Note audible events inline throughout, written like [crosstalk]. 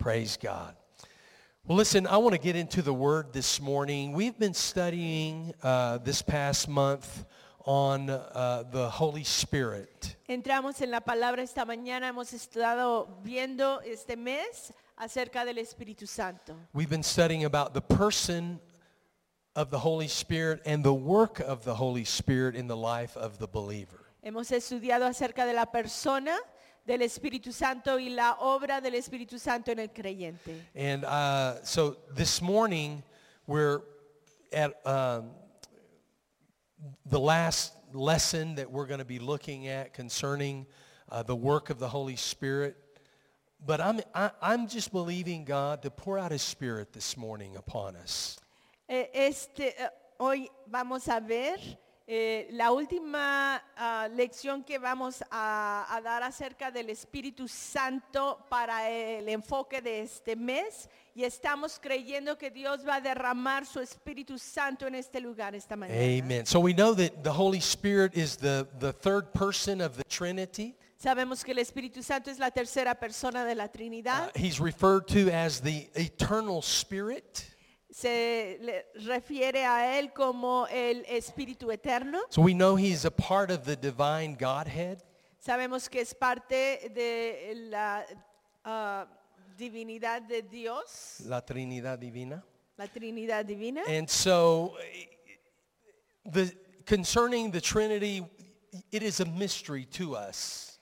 Praise God. Well, listen, I want to get into the Word this morning. We've been studying uh, this past month on uh, the Holy Spirit. Entramos en la palabra esta mañana, hemos estado viendo este mes acerca del Espíritu Santo. We've been studying about the person of the Holy Spirit and the work of the Holy Spirit in the life of the believer. Hemos estudiado acerca de la persona del Espíritu Santo y la obra del Espíritu Santo en el creyente. And uh, so this morning, we're at um, the last lesson that we're going to be looking at concerning uh, the work of the Holy Spirit. But I'm, I, I'm just believing God to pour out his Spirit this morning upon us. Eh, Este, eh, hoy vamos a ver eh, la última ah, lección que vamos a, a dar acerca del Espíritu Santo para el enfoque de este mes y estamos creyendo que Dios va a derramar su Espíritu Santo en este lugar esta mañana. Amen. So we know that the Holy Spirit is the, the third person of the Trinity. Sabemos que el Espíritu Santo es la tercera persona de la Uh, Trinidad. he's referred to as the eternal Spirit. Se le refiere a él como el Espíritu Eterno. So we know he's a part of the divine Godhead. Sabemos que es parte de la ah, divinidad de Dios, La Trinidad Divina. la Trinidad divina. And so the concerning the Trinity, it is a mystery to us.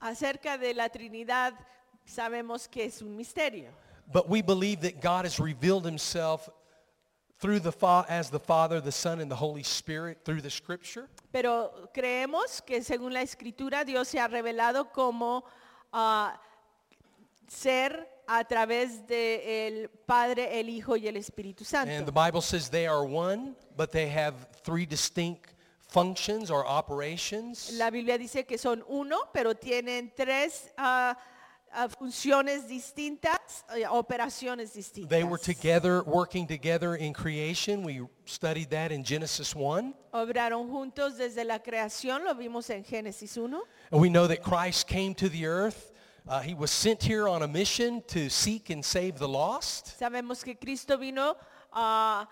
Acerca de la Trinidad sabemos que es un misterio. But we believe that God has revealed himself through the fa- as the Father, the Son, and the Holy Spirit through the scripture. Pero creemos que según la Escritura Dios se ha revelado como ah, ser a través de el Padre, el Hijo y el Espíritu Santo. And the Bible says they are one, but they have three distinct functions or operations. La Biblia dice que son uno, pero tienen tres ah, funciones distintas, eh, operaciones distintas. They were together, working together in creation. We studied that in Genesis 1. Obraron juntos desde la creación, lo vimos en Génesis 1. And we know that Christ came to the earth. Uh, he was sent here on a mission to seek and save the lost. Sabemos que Cristo vino ah,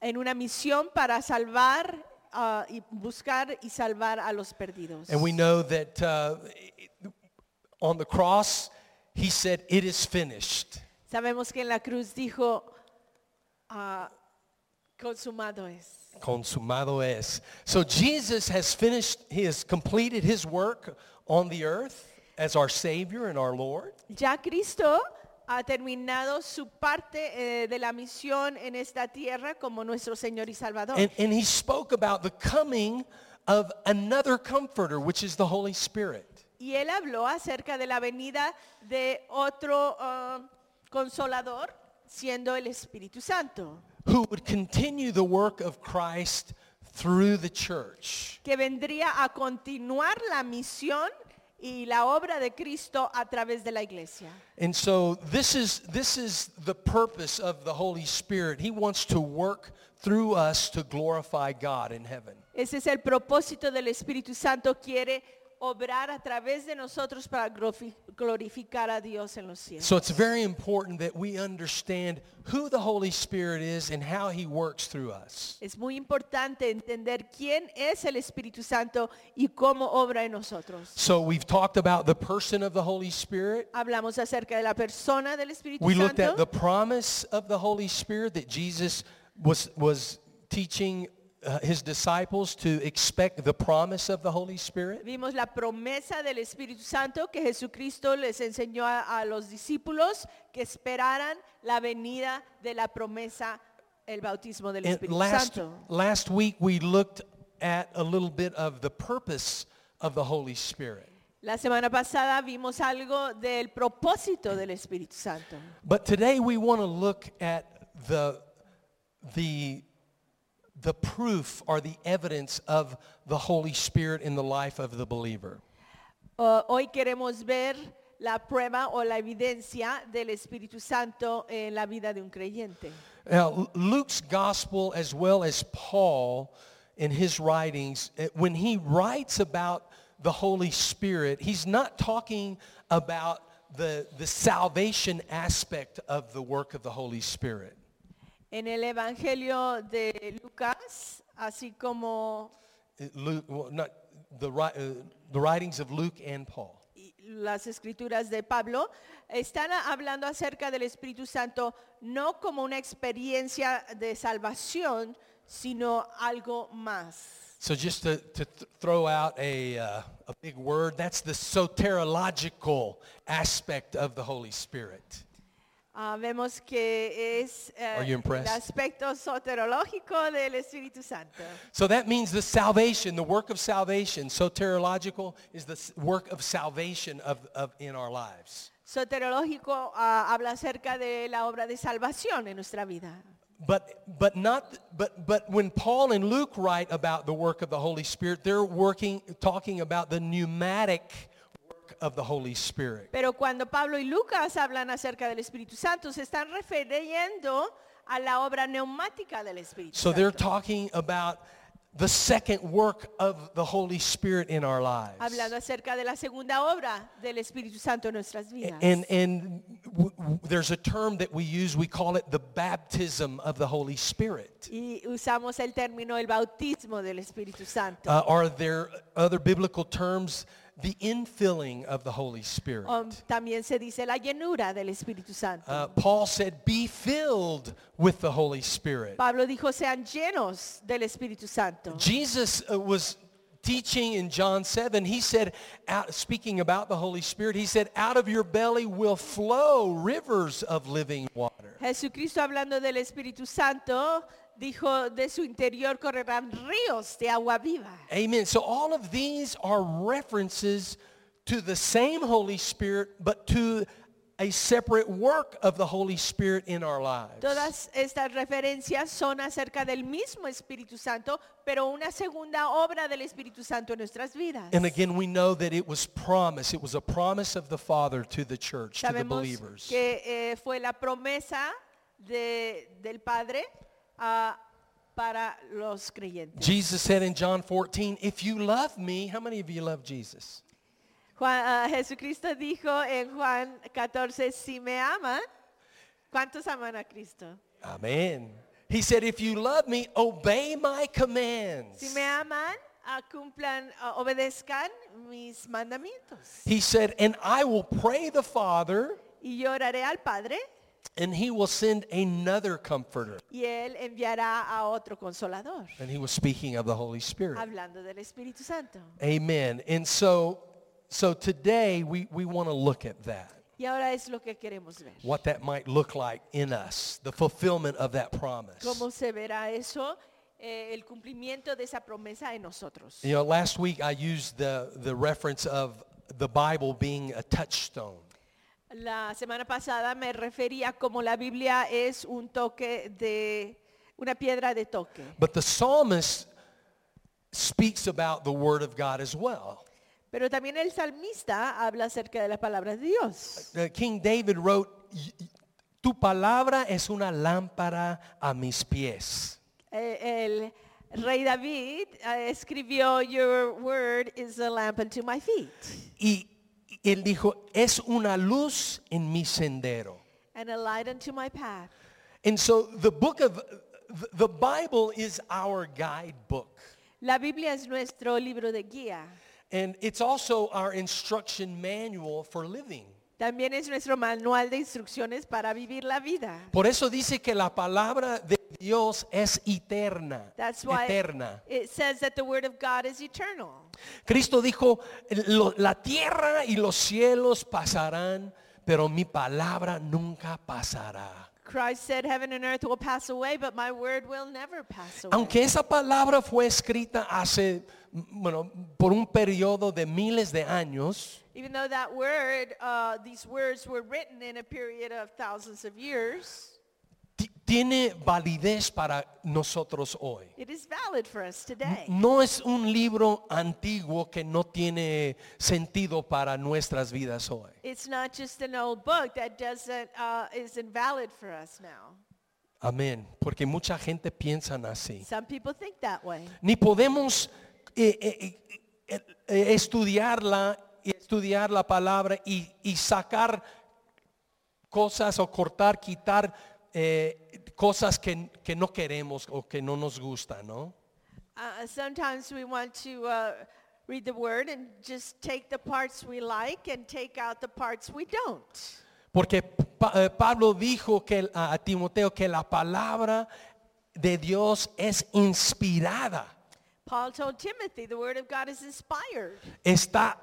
en una misión para salvar ah, y buscar y salvar a los perdidos. And we know that uh, on the cross, he said, it is finished. Sabemos que en la cruz dijo, ah, consumado es. Consumado es. So Jesus has finished, he has completed his work on the earth as our Savior and our Lord. Ya Cristo ha terminado su parte eh, de la misión en esta tierra como nuestro Señor y Salvador. And, and he spoke about the coming of another comforter, which is the Holy Spirit. Y él habló acerca de la venida de otro ah, consolador, siendo el Espíritu Santo, who would continue the work of Christ through the church. que vendría a continuar la misión y la obra de Cristo a través de la iglesia. And so this is this is the purpose of the Holy Spirit. He wants to work through us to glorify God in heaven. Ese es el propósito del Espíritu Santo, quiere obrar a través de nosotros para glorificar a Dios en los cielos. So it's very important that we understand who the Holy Spirit is and how he works through us. Es muy importante entender quién es el Espíritu Santo y cómo obra en nosotros. So we've talked about the person of the Holy Spirit. Hablamos acerca de la persona del Espíritu We looked at the promise of the Holy Spirit that Jesus was was teaching uh, his disciples to expect the promise of the Holy Spirit. Vimos la promesa del Espíritu Santo que Jesucristo les enseñó a, a los discípulos que esperaran la venida de la promesa, el bautismo del And Espíritu last, Santo. last week we looked at a little bit of the purpose of the Holy Spirit. La semana pasada vimos algo del propósito del Espíritu Santo. But today we want to look at the, the, the proof or the evidence of the Holy Spirit in the life of the believer. Uh, hoy queremos ver la prueba o la evidencia del Espíritu Santo en la vida de un creyente. Now, Luke's gospel, as well as Paul in his writings, eh, when he writes about the Holy Spirit, he's not talking about the, the salvation aspect of the work of the Holy Spirit. En el Evangelio de Lucas, así como It- Luke, well, not, the, uh, the writings of Luke and Paul. y las escrituras de Pablo, están a- hablando acerca del Espíritu Santo no como una experiencia de salvación, sino algo más. So just to, to th- throw out a, uh, a big word, that's the soterological aspect of the Holy Spirit. Ah, vemos que es eh, Are you el impressed? aspecto soterológico del Espíritu Santo. So that means the salvation, the work of salvation, soterological is the s- work of salvation of, of in our lives. Soterológico ah, habla acerca de la obra de salvación en nuestra vida. But but not but but when Paul and Luke write about the work of the Holy Spirit, they're working talking about the pneumatic of the Holy Spirit. Pero cuando Pablo y Lucas hablan acerca del Espíritu Santo, se están refiriendo a la obra neumática del Espíritu So they're Santo. talking about the second work of the Holy Spirit in our lives. Hablando acerca de la segunda obra del Espíritu Santo en nuestras vidas. And and w- w- there's a term that we use, we call it the baptism of the Holy Spirit. y usamos el término el bautismo del Espíritu Santo. Uh, are there other biblical terms? The infilling of the Holy Spirit. O también se dice la llenura del Espíritu Santo. Uh, Paul said, be filled with the Holy Spirit. Pablo dijo, sean llenos del Espíritu Santo. Jesus uh, was teaching in John 7. He said, out, speaking about the Holy Spirit, he said, out of your belly will flow rivers of living water. Jesucristo hablando del Espíritu Santo dijo, de su interior correrán ríos de agua viva. Amen. So all of these are references to the same Holy Spirit, but to a separate work of the Holy Spirit in our lives. Todas estas referencias son acerca del mismo Espíritu Santo, pero una segunda obra del Espíritu Santo en nuestras vidas. And again, we know that it was promise. It was a promise of the Father to the church, to the Sabemos believers. que eh, fue la promesa de- del Padre ah, para los creyentes. Jesus said in John 14, if you love me, how many of you love Jesus? Juan- ah, Jesucristo dijo en Juan 14, si me aman, ¿cuántos aman a Cristo? Amen. He said, if you love me, obey my commands. Si me aman, ah, cumplan, ah, obedezcan mis mandamientos. He said, and I will pray the Father, Y yo oraré al Padre and he will send another comforter. y Él enviará a otro consolador. And he was speaking of the Holy Spirit. Hablando del Espíritu Santo. Amen. And so, so today we, we want to look at that. Y ahora es lo que queremos ver. What that might look like in us, the fulfillment of that promise. ¿Cómo se verá eso? Eh, el cumplimiento de esa promesa en nosotros. You know, last week I used the, the reference of the Bible being a touchstone. La semana pasada me refería como la Biblia es un toque de, una piedra de toque. But the psalmist speaks about the word of God as well. Pero también el salmista habla acerca de la palabra de Dios. Uh, King David wrote, "Y- y- tu palabra es una lámpara a mis pies. Eh, el rey David eh, escribió, Your word is a lamp unto my feet Y él dijo, es una luz en mi sendero. and a light unto my path. And so the book of, the- Bible is our guidebook. La Biblia es nuestro libro de guía. And it's also our instruction manual for living. También es nuestro manual de instrucciones para vivir la vida. Por eso dice que la palabra de Dios es eterna. That's why Eterna. it says that the word of God is eternal. Cristo dijo, "Lo- la tierra y los cielos pasarán, pero mi palabra nunca pasará. Christ said, Heaven and earth will pass away, but my word will never pass away. Aunque esa palabra fue escrita hace, bueno, por un periodo de miles de años, Even though that word, uh, these words were written in a period of thousands of years, tiene validez para nosotros hoy. it is valid for us today. No es un libro antiguo que no tiene sentido para nuestras vidas hoy. It's not just an old book that doesn't, uh, is invalid for us now. Amén. Porque mucha gente piensa así. Some people think that way. Ni podemos eh, eh, eh, eh, eh, estudiarla estudiar la palabra y, y sacar cosas o cortar, quitar eh, cosas que, que no queremos o que no nos gustan, ¿no? Uh, sometimes we want to uh, read the word and just take the parts we like and take out the parts we don't. Porque Pa- eh, Pablo dijo que, a a Timoteo que la palabra de Dios es inspirada. Paul told Timothy the word of God is inspired. Está,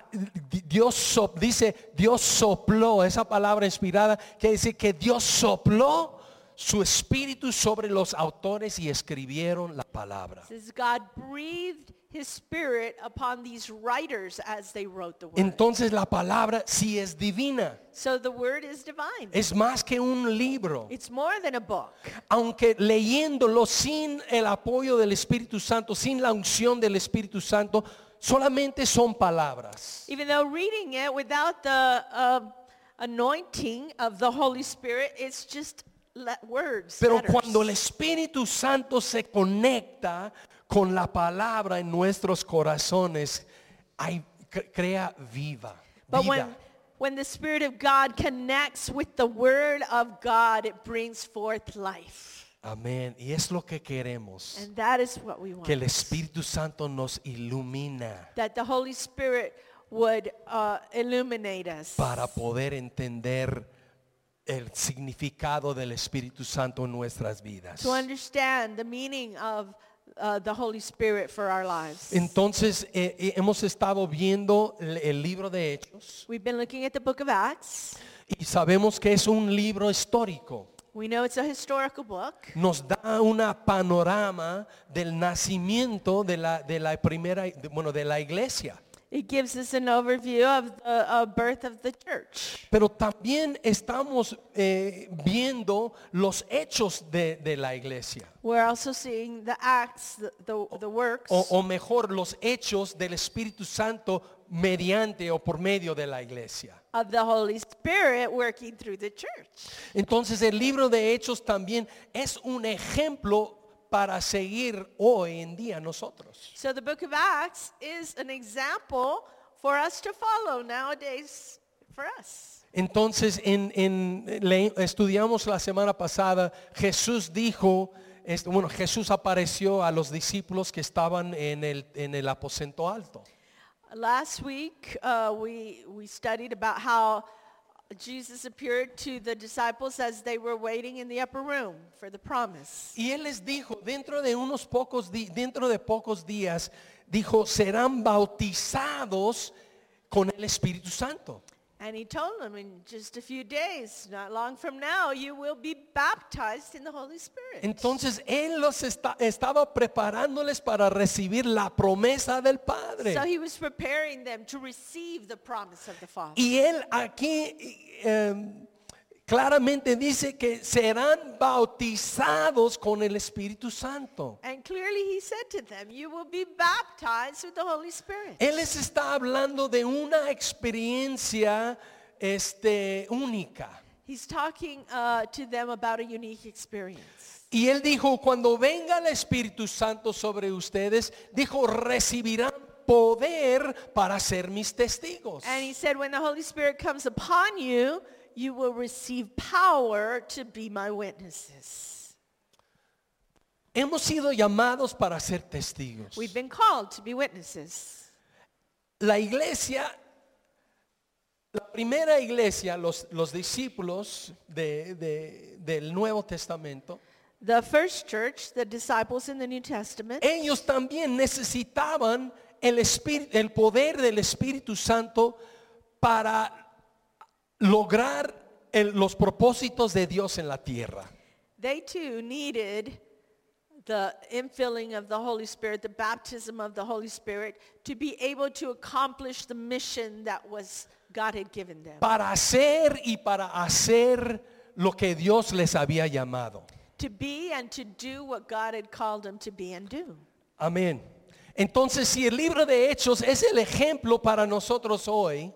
di- Dios so- dice, Dios sopló, esa palabra inspirada, que dice que Dios sopló su espíritu sobre los autores y escribieron la palabra. Entonces la palabra sí es divina, so the word is divine. es más que un libro. it's more than a book. Aunque leyéndolo sin el apoyo del Espíritu Santo, sin la unción del Espíritu Santo, solamente son palabras. Even though reading it without the uh, anointing of the Holy Spirit, it's just words. Pero letters. cuando el Espíritu Santo se conecta con la palabra en nuestros corazones, hay- cre- crea viva. But vida. when, when the Spirit of God connects with the Word of God, it brings forth life. Amén. Y es lo que queremos. And that is what we want. Que el Espíritu Santo nos ilumina that the Holy Spirit would uh, illuminate us. para poder entender el significado del Espíritu Santo en nuestras vidas. to understand the meaning of uh, the Holy Spirit for our lives. Entonces eh, eh, hemos estado viendo el, el libro de Hechos We've been looking at the book of Acts. y sabemos que es un libro histórico. We know it's a historical book. Nos da una panorama del nacimiento de la, de la primera, de- bueno, de la iglesia. It gives us an overview of the uh, birth of the church. Pero también estamos eh, viendo los hechos de, de la iglesia. We're also seeing the acts, the, the, the works, O, o mejor, los hechos del Espíritu Santo mediante o por medio de la iglesia. of the Holy Spirit working through the church. Entonces el libro de Hechos también es un ejemplo para seguir hoy en día nosotros. So the book of Acts is an example for us to follow nowadays for us. Entonces en, en- le- estudiamos la semana pasada, Jesús dijo, este, bueno, Jesús apareció a los discípulos que estaban en el, en el aposento alto. Last week, uh, we, we studied about how Jesus appeared to the disciples as they were waiting in the upper room for the promise. Y él les dijo, dentro de unos pocos dentro de pocos días, dijo, serán bautizados con el Espíritu Santo. And he told them in just a few days, not long from now, you will be baptized in the Holy Spirit. Entonces él los esta- estaba preparándoles para recibir la promesa del Padre. so he was preparing them to receive the promise of the Father. Y él aquí eh, claramente dice que serán bautizados con el Espíritu Santo. And clearly he said to them, you will be baptized with the Holy Spirit. Él les está hablando de una experiencia este, única. He's talking uh, to them about a unique experience. Y él dijo, cuando venga el Espíritu Santo sobre ustedes, dijo, recibirán poder para ser mis testigos. And he said, when the Holy Spirit comes upon you, you will receive power to be my witnesses. Hemos sido llamados para ser testigos. We've been called to be witnesses. La iglesia, la primera iglesia, los, los discípulos de- de- del Nuevo Testamento, The first church, the disciples in the New Testament, ellos también necesitaban el, espíritu, el poder del Espíritu Santo para lograr el- los propósitos de Dios en la tierra. they too needed the infilling of the Holy Spirit, the baptism of the Holy Spirit, to be able to accomplish the mission that was God had given them. Para hacer y para hacer lo que Dios les había llamado. To be and to do what God had called them to be and do. Amén. Entonces, si el libro de Hechos es el ejemplo para nosotros hoy,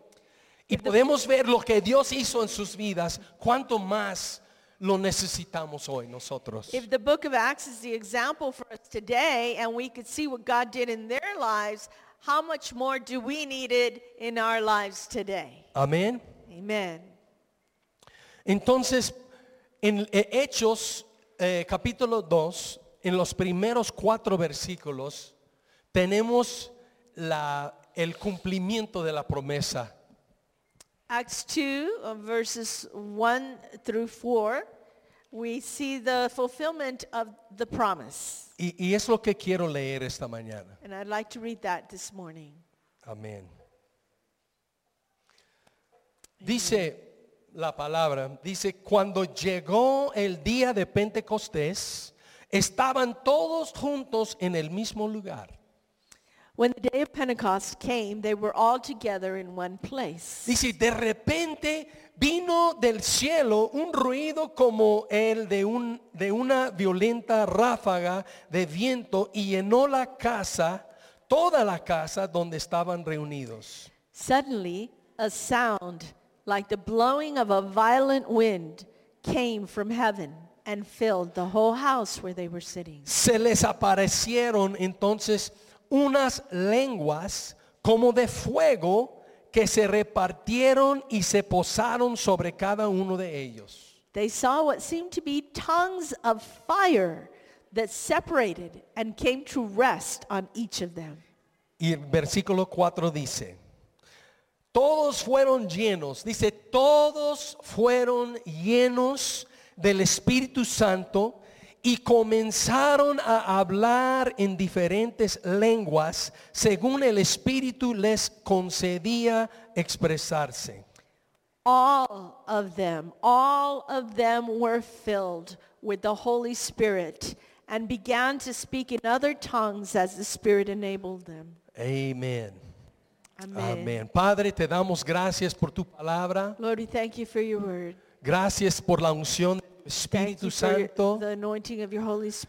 y podemos ver lo que Dios hizo en sus vidas, cuánto más lo necesitamos hoy nosotros. If the book of Acts is the example for us today and we could see what God did in their lives, how much more do we need it in our lives today? Amén. Amen. Entonces, en eh, Hechos eh, capítulo 2, en los primeros cuatro versículos, tenemos la, el cumplimiento de la promesa. Acts 2, uh, verses 1 through 4, we see the fulfillment of the promise. Y, y es lo que quiero leer esta mañana. And I'd like to read that this morning. Amén. Dice la palabra, dice, cuando llegó el día de Pentecostés, estaban todos juntos en el mismo lugar. When the day of Pentecost came, they were all together in one place. Dice, de repente vino del cielo un ruido como el de, un, de una violenta ráfaga de viento y llenó la casa, toda la casa donde estaban reunidos. Suddenly, a sound like the blowing of a violent wind came from heaven and filled the whole house where they were sitting. Se les aparecieron entonces unas lenguas como de fuego que se repartieron y se posaron sobre cada uno de ellos. They saw what seemed to be tongues of fire that separated and came to rest on each of them. Y el versículo 4 dice, todos fueron llenos, dice, todos fueron llenos del Espíritu Santo y comenzaron a hablar en diferentes lenguas según el Espíritu les concedía expresarse. All of them, all of them were filled with the Holy Spirit and began to speak in other tongues as the Spirit enabled them. Amen. Amén. Padre, te damos gracias por tu palabra. Lord, we thank you for your word. Gracias por la unción Espíritu Santo.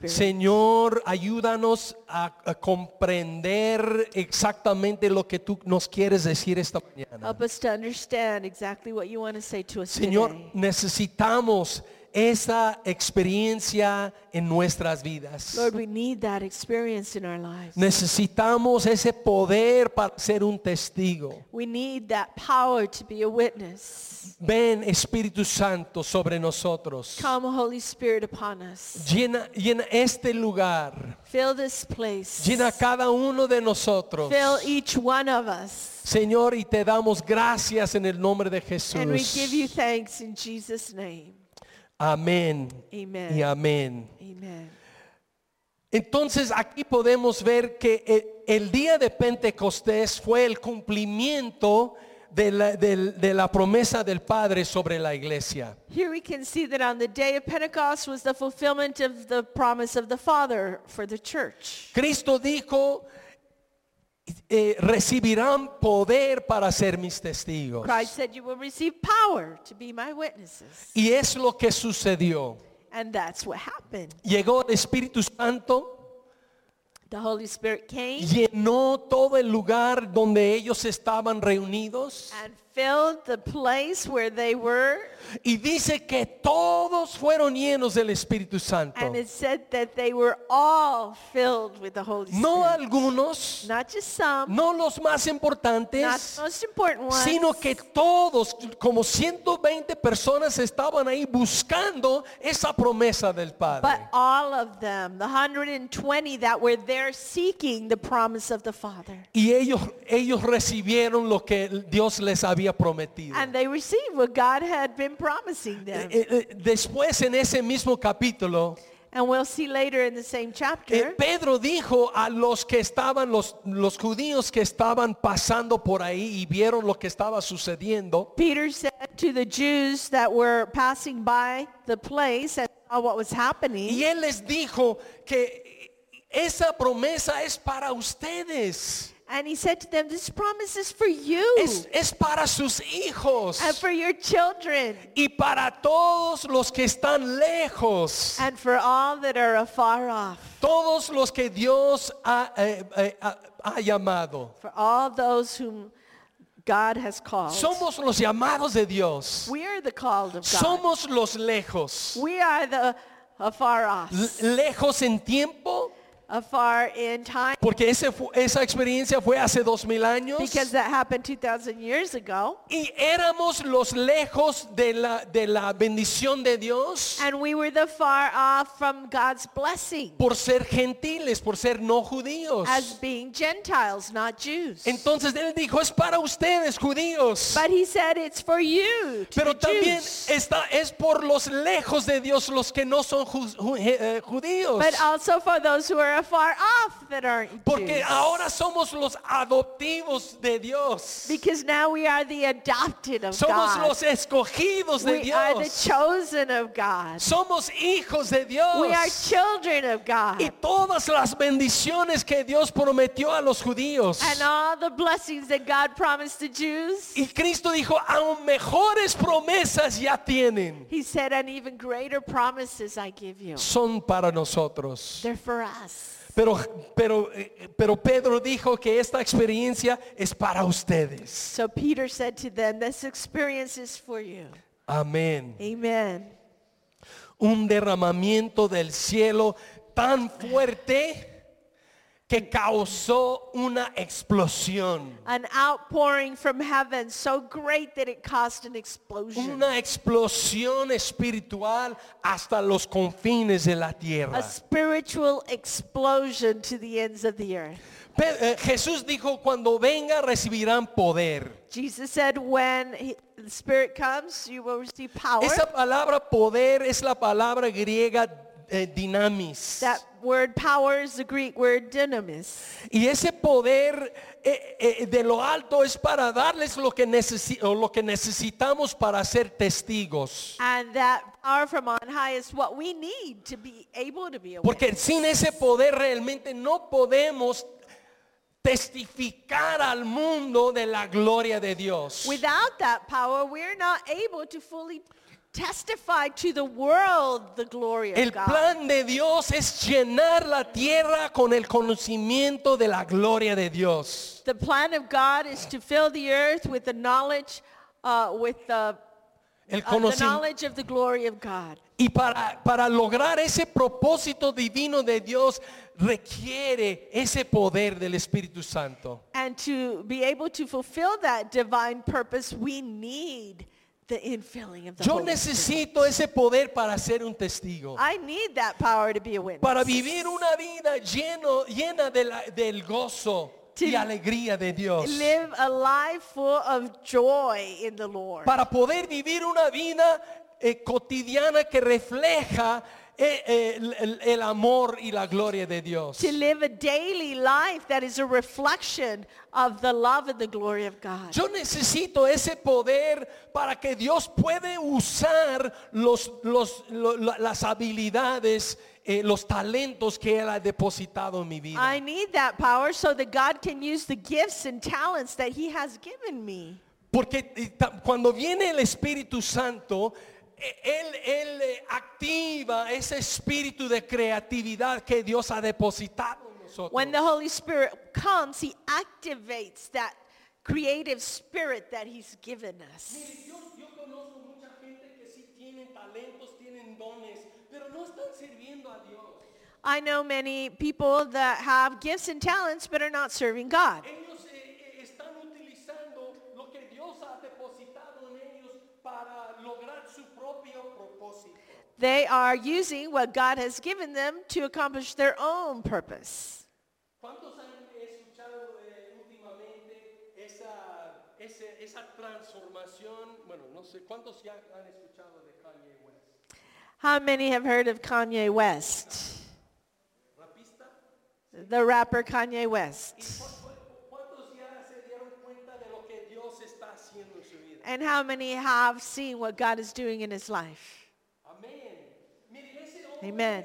Señor, ayúdanos a, a comprender exactamente lo que tú nos quieres decir esta mañana. Señor, necesitamos esa experiencia en nuestras vidas. Lord, we need that experience in our lives. Necesitamos ese poder para ser un testigo. We need that power to be a witness. Ven Espíritu Santo sobre nosotros. Come, Holy Spirit, upon us. Llena, llena este lugar. Fill this place. Llena cada uno de nosotros. Fill each one of us. Señor, y te damos gracias en el nombre de Jesús. And we give you thanks in Jesus' name. Amén. Amen. Y amén. Amen. Entonces aquí podemos ver que eh, el día de Pentecostés fue el cumplimiento de la, de la promesa del Padre sobre la iglesia. Here we can see that on the day of Pentecost was the fulfillment of the promise of the Father for the church. Cristo dijo, eh, recibirán poder para ser mis testigos. Christ said, you will receive power to be my witnesses. Y es lo que sucedió. And that's what happened. Llegó el Espíritu Santo, The Holy Spirit came llenó todo el lugar donde ellos estaban reunidos. and filled the place where they were. Y dice que todos fueron llenos del Espíritu Santo. And it said that they were all filled with the Holy No Spirit. algunos, Not just some, no los más not importantes, the most important ones, sino que todos, como 120 personas estaban ahí buscando esa promesa del but Padre. all of them, the 120 that were there seeking the promise of the Father. Y ellos, ellos recibieron lo que Dios les había prometido. And they received what God had been promising them. Eh, eh, Después en ese mismo capítulo, And we'll see later in the same eh, chapter, Pedro dijo a los que estaban, los, los judíos que estaban pasando por ahí y vieron lo que estaba sucediendo, Peter said to the Jews that were passing by the place and saw what was happening, y él les dijo que esa promesa es para ustedes, and he said to them, this promise is for you es, es para sus hijos and for your children y para todos los que están lejos, and for all that are afar off, todos los que Dios ha, eh, eh, ha- llamado. for all those whom God has called. Somos los llamados de Dios. we are the called of God. Somos los lejos. we are the afar off. Lejos en tiempo, afar in time Porque ese fu- esa experiencia fue hace dos mil años. because that happened 2,000 years ago. Y éramos los lejos de la, de la bendición de Dios And we were the far off from God's blessing por ser gentiles, por ser no judíos. as being Gentiles, not Jews. Entonces Él dijo, es para ustedes, judíos. But he said it's for you, to Pero the también Jews. está, es por los lejos de Dios, los que no son ju- ju- eh, judíos. But also for those who are afar off that aren't Porque Jews. ahora somos los adoptivos de Dios. Because now we are the adopted of Somos God. los escogidos de we are the Dios. chosen of God. Somos hijos de Dios. We are children of God. Y todas las bendiciones que Dios prometió a los judíos. And all the blessings that God promised the Jews, Y Cristo dijo, aún mejores promesas ya tienen. he said, and even greater promises I give you. Son para nosotros. They're for us. Pero, pero, eh, pero Pedro dijo que esta experiencia es para ustedes. So Peter said to them, this experience is for you. Amén. Amen. Un derramamiento del cielo tan fuerte que causó una explosión. An outpouring from heaven so great that it caused an explosion. Una explosión espiritual hasta los confines de la A tierra. spiritual explosion to the ends of the earth. Pe- eh, Jesús dijo, cuando venga recibirán poder. Jesus said, when he- the Spirit comes, you will receive power. Esa palabra poder es la palabra griega eh, dinamis. That word power is the Greek word dynamis. Y ese poder eh, eh, de lo alto es para darles lo que, lo que necesitamos para ser testigos. And that power from on high is what we need to be able to be a Porque sin ese poder realmente no podemos testificar al mundo de la gloria de Dios. Without that power, we're not able to fully testify to the world the glory of El God. plan de Dios es llenar la tierra con el conocimiento de la gloria de Dios. The plan of God is to fill the earth with the knowledge, uh, with the, El uh, the conocimiento. knowledge of the glory of God. Y para, para lograr ese propósito divino de Dios requiere ese poder del Espíritu Santo. And to be able to fulfill that divine purpose, we need the infilling of the Yo Holy necesito ese poder para ser un testigo. I need that power to be a witness. Para vivir una vida lleno, llena de la- del gozo y To alegría de Dios. Live a life full of joy in the Lord. Para poder vivir una vida eh, cotidiana que refleja el, el- el amor y la gloria de Dios. to live a daily life that is a reflection of the love and the glory of God. Yo necesito ese poder para que Dios puede usar los, los- lo- la- las habilidades, eh, los talentos que Él ha depositado en mi vida. I need that power so that God can use the gifts and talents that he has given me. Porque eh, ta- cuando viene el Espíritu Santo, eh, Él, él, eh, activa ese espíritu de creatividad que Dios ha depositado en nosotros. When the Holy Spirit comes, he activates that creative spirit that he's given us. Mire, Yo, yo conozco mucha gente que sí tienen talentos, tienen dones, pero no están sirviendo a Dios. I know many people that have gifts and talents but are not serving God. They are using what God has given them to accomplish their own purpose. ¿Cuántos han escuchado eh, últimamente esa, ese- esa transformación? Bueno, no sé, ¿cuántos ya han escuchado de Kanye West? How many have heard of Kanye West? ¿Rapista? The rapper Kanye West. ¿Cu- cu- ¿Cuántos ya se dieron cuenta de lo que Dios está haciendo en su vida? And how many have seen what God is doing in his life? Amen.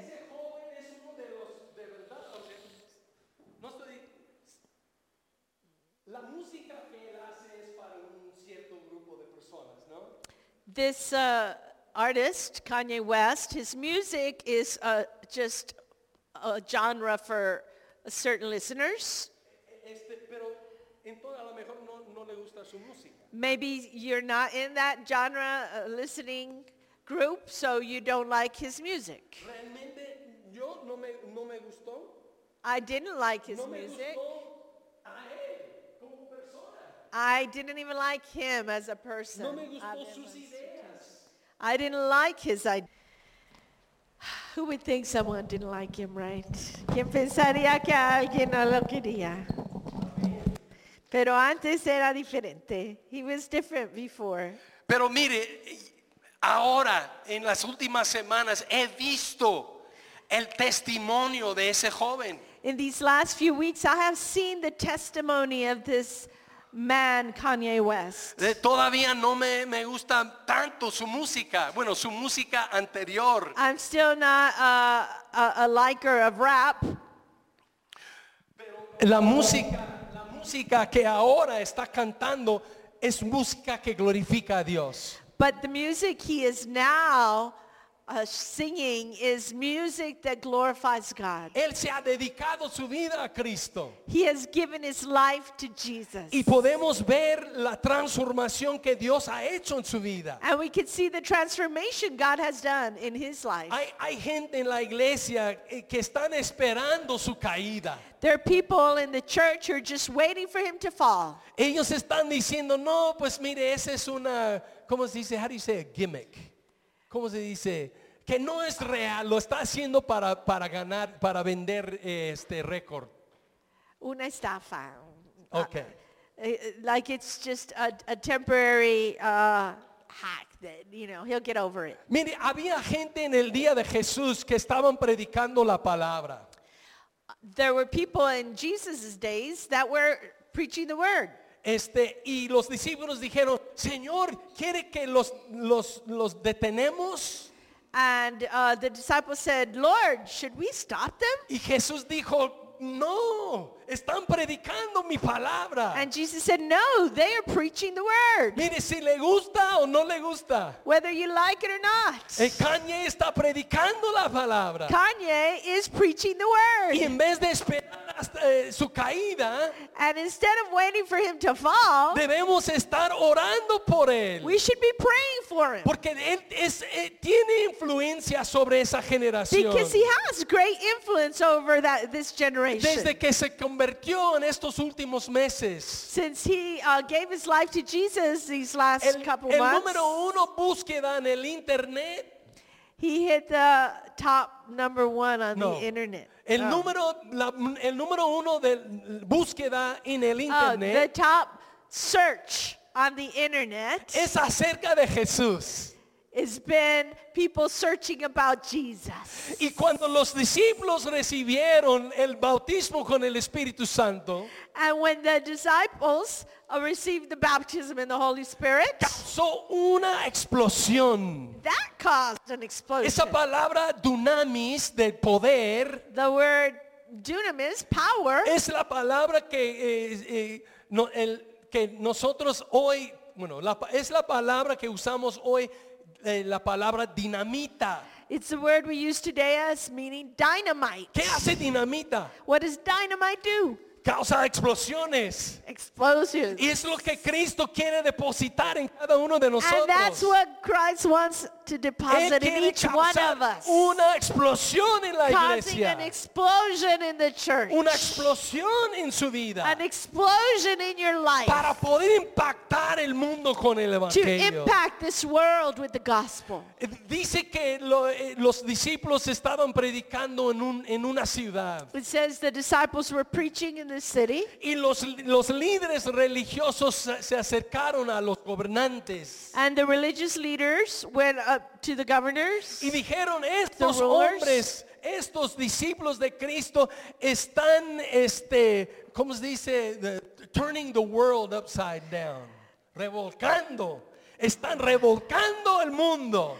This uh, artist, Kanye West, his music is uh, just a genre for certain listeners. Maybe you're not in that genre uh, listening group, so you don't like his music. Realmente yo no me, no me gustó. I didn't like his music. I didn't even like him as a person. I didn't like his idea. [sighs] Who would think someone didn't like him, right? ¿Quién pensaría que alguien no lo quería? Pero antes era diferente. He was different before. Pero mire, ahora en las últimas semanas he visto el testimonio de ese joven. In these last few weeks, I have seen the testimony of this man, Kanye West. Eh, Todavía no me, me gusta tanto su música, bueno, su música anterior. I'm still not uh, a, a liker of rap, La música, la música que ahora está cantando es música que glorifica a Dios. But the music he is now uh, singing is music that glorifies God. Él se ha dedicado su vida a Cristo. He has given his life to Jesus. Y podemos ver la transformación que Dios ha hecho en su vida. And we can see the transformation God has done in his life. Hay, hay gente en la iglesia eh, que están esperando su caída. There are people in the church who are just waiting for him to fall. Ellos están diciendo, no, pues mire, esa es una, ¿cómo se dice? How do you say a gimmick? ¿Cómo se dice? Que no es real, lo está haciendo para, para ganar, para vender eh, este récord. Una estafa. Okay. Uh, like it's just a, a temporary uh, hack that, you know, he'll get over it. Mire, había gente en el día de Jesús que estaban predicando la palabra. There were people in Jesus' days that were preaching the word. Este, y los discípulos dijeron, Señor, ¿quiere que los, los, los detenemos? And uh, the disciples said, Lord, should we stop them? Y Jesús dijo, no, están predicando mi palabra. And Jesus said, no, they are preaching the word. Mire, si le gusta o no le gusta. Whether you like it or not. El Kanye está predicando la palabra. Kanye is preaching the Y word. en vez de esperar hasta eh, su caída, And instead of waiting for him to fall, debemos estar orando por él. we should be praying for him. Porque él es, eh, tiene influencia sobre esa generación. Because he has great influence over that this generation. Desde que se convirtió en estos últimos meses. Since he uh, gave his life to Jesus these last El, couple el months, número uno búsqueda en el internet. he hit the top number one on No. the internet. El Oh. número, la- el número uno de búsqueda en el Oh, the internet top search on the internet es acerca de Jesús. Has been people searching about Jesus. Y cuando los discípulos recibieron el bautismo con el Espíritu Santo, And when the disciples uh, received the baptism in the Holy Spirit, causó una explosión. that caused an explosion. Esa palabra dunamis del poder The word dunamis, power, es la palabra que, eh, eh, no- el- que nosotros hoy, bueno, la pa- es la palabra que usamos hoy, eh, la palabra dinamita. it's the word we use today as meaning dynamite. ¿Qué hace dinamita? What does dynamite do? Causa explosiones. Explosives. Y es lo que Cristo quiere depositar en cada uno de nosotros. And that's what Christ wants to deposit in each one of us. una explosión en la Causing iglesia. an explosion in the church. Una explosión en su vida. An explosion in your life. Para poder impactar el mundo con el To evangelio. impact this world with the gospel. Eh, Dice que lo- eh, los discípulos estaban predicando en, un- en una ciudad It says the disciples were preaching in the city. y los, los líderes religiosos se acercaron a los gobernantes And the religious leaders went up to the governors y dijeron, estos hombres, estos discípulos de Cristo están, este, ¿cómo se dice? The- turning the world upside down, revolcando, están revolcando el mundo.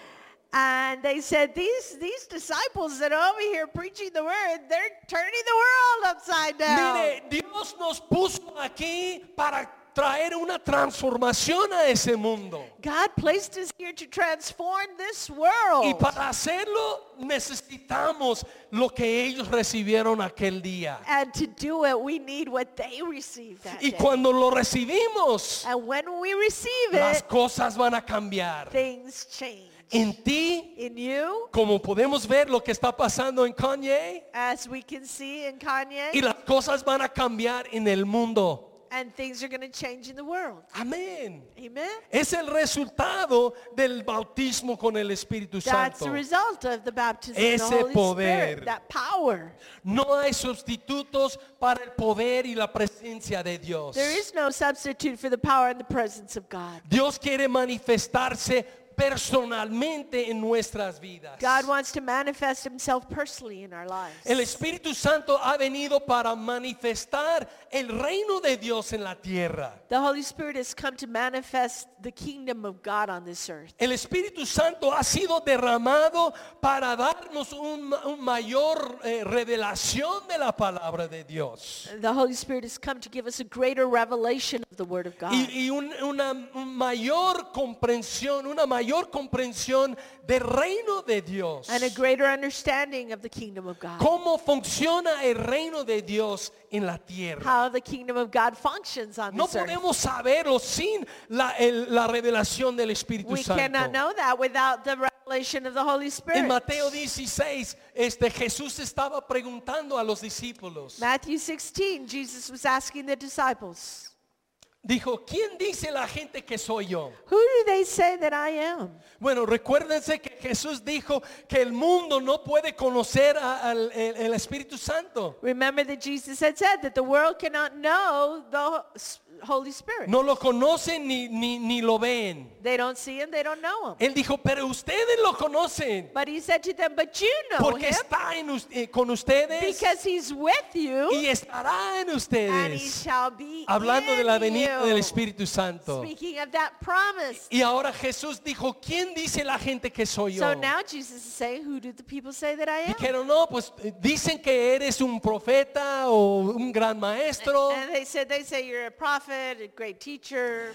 and they said, these, these disciples that are over here preaching the word, they're turning the world upside down. Mire, Dios nos puso aquí para traer una transformación a ese mundo. God placed us here to transform this world. Y para hacerlo necesitamos lo que ellos recibieron aquel día. and to do it, we need what they received that Y cuando lo recibimos, And when we receive las it, cosas van a cambiar. things change. En ti, In you, como podemos ver lo que está pasando en Kanye, as we can see in Kanye, y las cosas van a cambiar en el mundo. And things are going to change in the world. Amén. Amen. Es el resultado del bautismo con el Espíritu That's the Santo. result of the baptism of the Ese Holy poder. Spirit, that power. No hay sustitutos para el poder y la presencia de Dios. There is no substitute for the power and the presence of God. Dios quiere manifestarse personalmente en nuestras vidas. God wants to manifest himself personally in our lives. El Espíritu Santo ha venido para manifestar el reino de Dios en la tierra. The Holy Spirit has come to manifest the kingdom of God on this earth. El Espíritu Santo ha sido derramado para darnos un, un mayor eh, revelación de la palabra de Dios. The Holy Spirit has come to give us a greater revelation of the Word of God. Y, y un- una mayor comprensión, una mayor comprensión del reino de Dios. and a greater understanding of the kingdom of God. Cómo funciona el reino de Dios en la tierra. How the kingdom of God functions on No this earth. podemos saberlo sin la, el- la revelación del Espíritu We cannot Santo. know that without the revelation of the Holy Spirit. En Mateo 16, este, Jesús estaba preguntando a los discípulos. Matthew 16, Jesus was asking the disciples, Dijo, ¿quién dice la gente que soy yo? Who do they say that I am? Bueno, recuérdense que Jesús dijo que el mundo no puede conocer al el- el Espíritu Santo. Remember that Jesus had said that the world cannot know the Holy Spirit. No lo conocen ni, ni, ni lo ven. They don't see him, they don't know him. Él dijo, pero ustedes lo conocen. But he said to them, But you know Porque him está en eh, con ustedes because he's with you y estará en and he ustedes. shall be Hablando de la in venida you. del Espíritu Santo. Speaking of that promise. Y ahora Jesús dijo, ¿quién dice la gente que soy yo? So now Jesus is saying, Who do the people say that I am? Dijeron, no, pues eh, dicen que eres un profeta o un gran maestro. And they said, They say you're a prophet, a great teacher.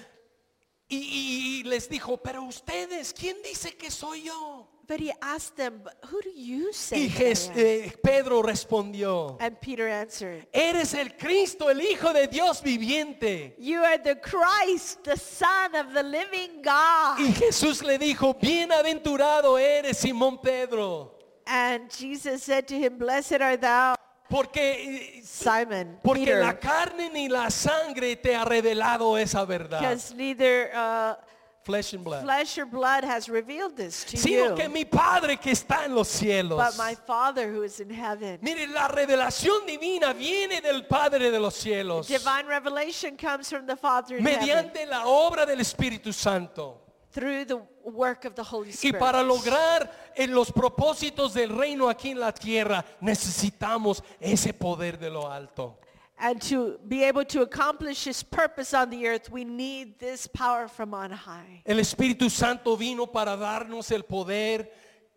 Y, y- les dijo, pero ustedes, ¿quién dice que soy yo? But he asked them, Who do you say? Y that I am?" eh, Pedro respondió, And Peter answered, eres el Cristo, el Hijo de Dios viviente. You are the Christ, the Son of the living God. Y Jesús le dijo, bienaventurado eres Simón Pedro, And Jesus said to him, Blessed art thou, porque, eh, Simon, porque Peter, la carne ni la sangre te ha revelado esa verdad. because neither uh, Flesh and blood. flesh or blood has revealed this to Sino you, que mi Padre que está en los cielos. but my Father who is in heaven. Mire, la revelación divina viene del Padre de los cielos. Divine revelation comes from the Father in heaven Mediante la obra del Espíritu Santo. through the work of the Holy Y Spirit. para lograr en los propósitos del reino aquí en la tierra, necesitamos ese poder de lo alto. And to be able to accomplish his purpose on the earth, we need this power from on high. El Espíritu Santo vino para darnos el poder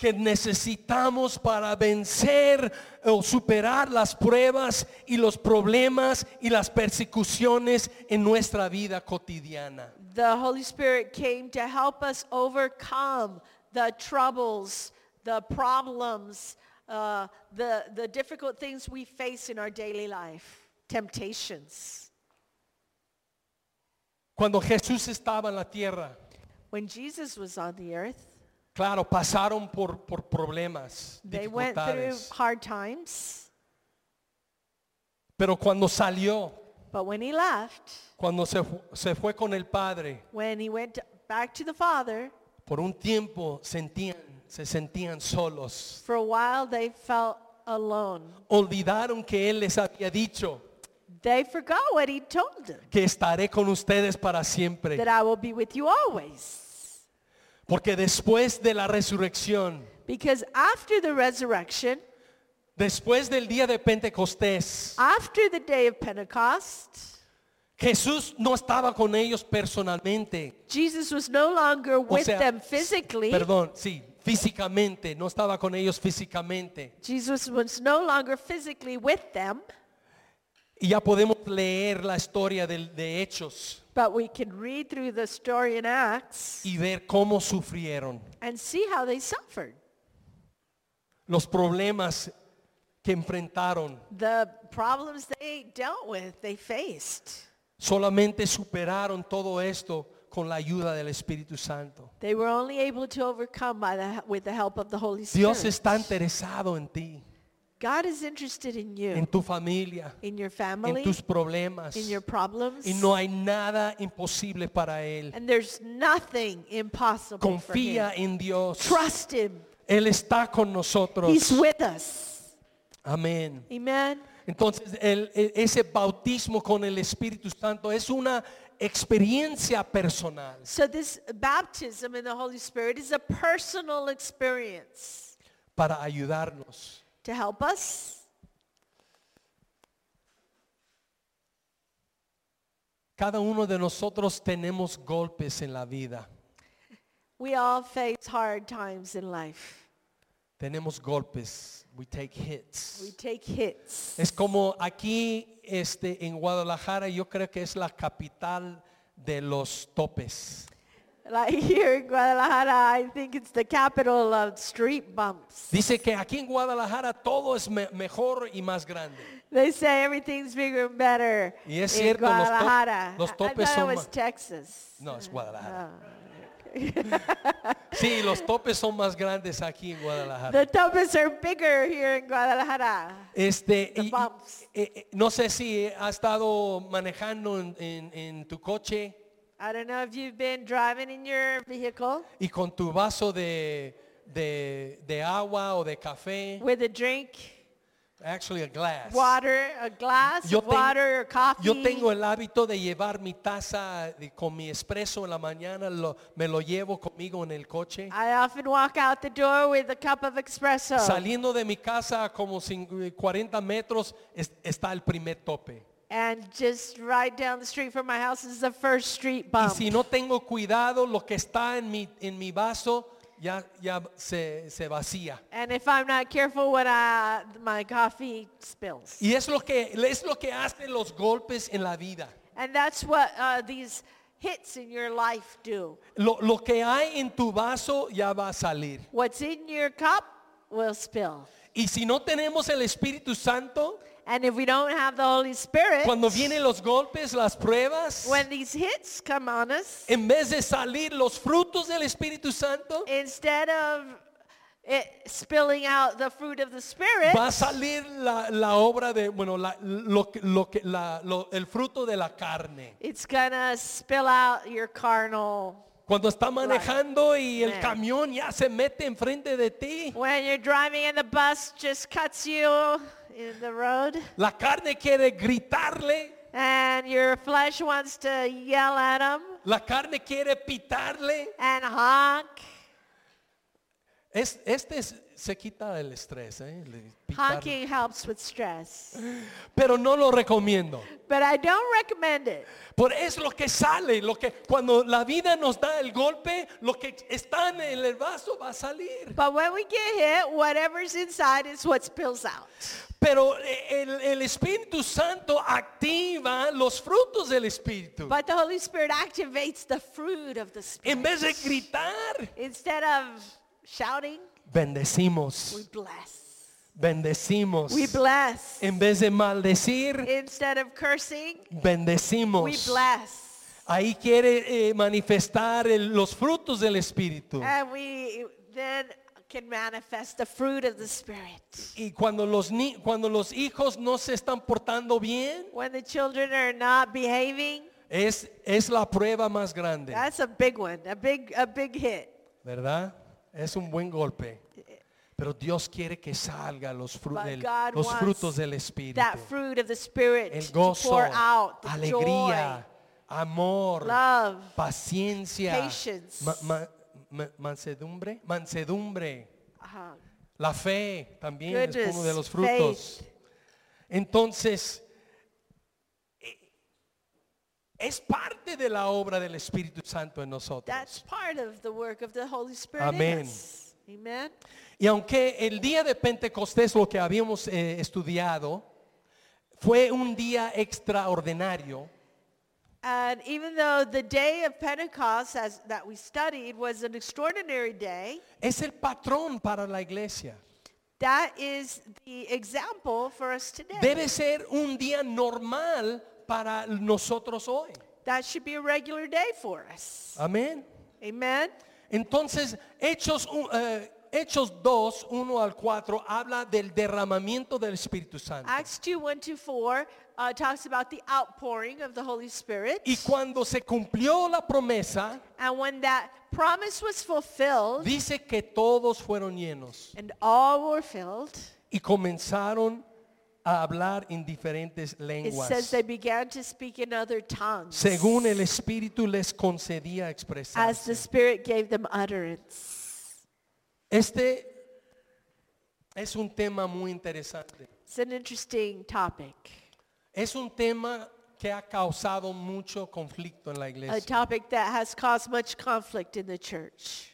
que necesitamos para vencer o superar las pruebas y los problemas y las persecuciones en nuestra vida cotidiana. The Holy Spirit came to help us overcome the troubles, the problems, uh, the, the difficult things we face in our daily life, temptations. Cuando Jesús estaba en la tierra, When Jesus was on the earth, claro, pasaron por, por problemas, they went through dificultades. hard times, Pero cuando salió, but when he left, cuando se, fu- se fue con el Padre, when he went back to the Father, por un tiempo sentían, se sentían solos. for a while they felt alone. Olvidaron que Él les había dicho They forgot what he told them, que estaré con ustedes para siempre. that I will be with you always. Porque después de la resurrección, Because after the resurrection, después del día de Pentecostés, after the day of Pentecost, Jesús no estaba con ellos personalmente. Jesus was no longer O with sea, them physically. Perdón, sí, físicamente, no estaba con ellos físicamente. Jesus was no longer physically with them, Y ya podemos leer la historia de Hechos but we can read through the story in Acts y ver cómo sufrieron. and see how they suffered. Los problemas que enfrentaron The problems they dealt with, they faced. solamente superaron todo esto con la ayuda del Espíritu Santo. They were only able to overcome by the, with the help of the Holy Spirit. Dios está interesado en ti, God is interested in you, en tu familia, in your en family, tus problemas. in your problems. Y no hay nada imposible para Él. and there's nothing impossible for him. Confía en Dios. Trust him. Él está con nosotros. He's with us. Amén. Amen. Entonces, el- e- ese bautismo con el Espíritu Santo es una experiencia personal. So this baptism in the Holy Spirit is a personal experience para ayudarnos. To help us. Cada uno de nosotros tenemos golpes en la vida. We all face hard times in life. Tenemos golpes. We take hits. We take hits. Es como aquí este, en Guadalajara, yo creo que es la capital de los topes. Like [laughs] here in Guadalajara, I think it's the capital of street bumps. Dice que aquí en Guadalajara todo es me- mejor y más grande. They say everything's bigger and better Y es in cierto, los to- Guadalajara. los I- I topes thought son it was Texas. No, es Guadalajara. Ah. [laughs] Sí, los topes son más grandes aquí en Guadalajara. The topes are bigger here in Guadalajara. Este, The y- y- bumps. eh, eh, no sé si ha estado manejando en, en- en tu coche I don't know if you've been driving in your vehicle y con tu vaso de, de, de agua o de café, with a drink, actually a glass. water, a glass Yo of ten- water or coffee. Yo tengo el hábito de llevar mi taza de- con mi espresso en la mañana, lo- me lo llevo conmigo en el coche. I often walk out the door with a cup of espresso. Saliendo de mi casa como cin- 40 metros es- está el primer tope. And just right down the street from my house is the first street Y bump. si no tengo cuidado, lo que está en mi, en mi vaso ya, ya se, se vacía. And if I'm not careful, when I, my coffee spills. Y es lo que es lo que hacen los golpes en la vida. And that's what uh, these hits in your life do. Lo, lo que hay en tu vaso ya va a salir. What's in your cup will spill. Y si no tenemos el Espíritu Santo, And if we don't have the Holy Spirit, cuando vienen los golpes, las pruebas, when these hits come on us, en vez de salir los frutos del Espíritu Santo, instead of it spilling out the fruit of the Spirit, va a salir la, la obra de, bueno, la- lo, lo la- lo- el fruto de la carne. it's gonna spill out your carnal. Cuando está manejando y el camión ya se mete enfrente de ti, When you're driving and the bus just cuts you in the road, la carne quiere gritarle, and your flesh wants to yell at him. la carne quiere pitarle. and honk. Es, este es- se quita el estrés, ¿eh? Honking helps with stress. pero no lo recomiendo. But I don't recommend it. Por es lo que sale, lo que cuando la vida nos da el golpe, lo que está en el vaso va a salir. But when we get hit, whatever's inside is what spills out. Pero eh, el, el Espíritu Santo activa los frutos del Espíritu. But the Holy Spirit activates the fruit of the En Spirit. vez de gritar, Instead of shouting, we bendecimos, bless. bendecimos. We bless. En vez de maldecir, Instead of cursing, we bendecimos. bless. Ahí quiere eh, manifestar el- los frutos del Espíritu. And we then can manifest the fruit of the Spirit. Y cuando los, ni- cuando los hijos no se están portando bien, When the children are not behaving, es, es la prueba más grande, that's a big one, a big, a big hit. ¿verdad? Es un buen golpe. Pero Dios quiere que salga los, fru- God los frutos del Espíritu. That fruit of the Spirit El gozo, out, alegría, amor, love, paciencia, patience. ma- ma- ma- mansedumbre, mansedumbre, uh, la fe también es uno de los frutos. faith. Entonces, es parte de la obra del Espíritu Santo en that's nosotros. part of the work of the Holy Spirit Amén. in us. Amen. Y aunque el día de Pentecostés, lo que habíamos eh, estudiado, fue un día extraordinario, And even though the day of Pentecost as, that we studied was an extraordinary day, es el patrón para la iglesia. that is the example for us today. Debe ser un día normal para nosotros hoy. That should be a regular day for us. Amén. Amen. Entonces, Hechos, eh, Hechos 2, 1 al 4, habla del derramamiento del Espíritu Santo. Acts 2, 1 to 4 uh, talks about the outpouring of the Holy Spirit. Y cuando se cumplió la promesa, And when that promise was fulfilled dice que todos fueron llenos and all were filled, y comenzaron a hablar en diferentes it lenguas, says they began to speak in other tongues según el Espíritu les concedía as the expresarse. Spirit gave them utterance. Este es un tema muy interesante. It's an interesting topic, Es un tema que ha causado mucho conflicto en la a iglesia. topic that has caused much conflict in the church.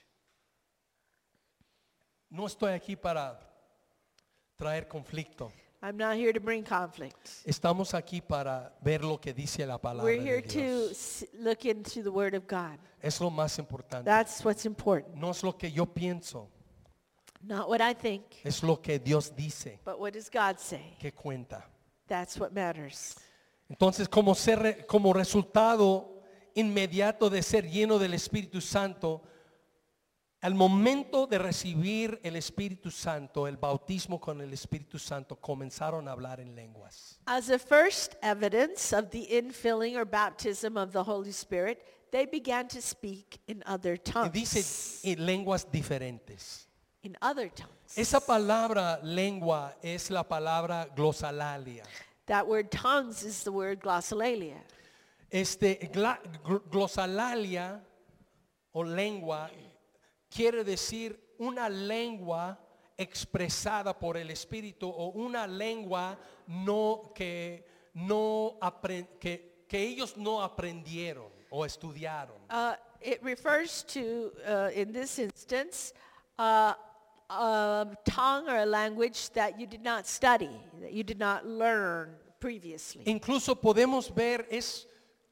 No estoy aquí para traer conflicto. I'm not here to bring conflict. Estamos aquí para ver lo que dice la palabra We're de here to Dios. s- look into the Word of God. Es lo más importante. That's what's important. No es lo que yo pienso, Not what I think, es lo que Dios dice but what does God say? que cuenta. That's what matters. Entonces, como, ser- como resultado inmediato de ser lleno del Espíritu Santo, al momento de recibir el Espíritu Santo, el bautismo con el Espíritu Santo, comenzaron a hablar en lenguas. As a first evidence of the infilling or baptism of the Holy Spirit, they began to speak in other Y tongues. dice en lenguas diferentes. In other tongues. Esa palabra lengua es la palabra glosalalia. That word tongues is the word glossolalia. Este gla- gl- glosalalia o lengua quiere decir una lengua expresada por el Espíritu o una lengua no que no que, que ellos no aprendieron o estudiaron. Uh, it refers to, uh, in this instance, uh, a tongue or a language that you did not study, that you did not learn previously. Incluso podemos ver, es,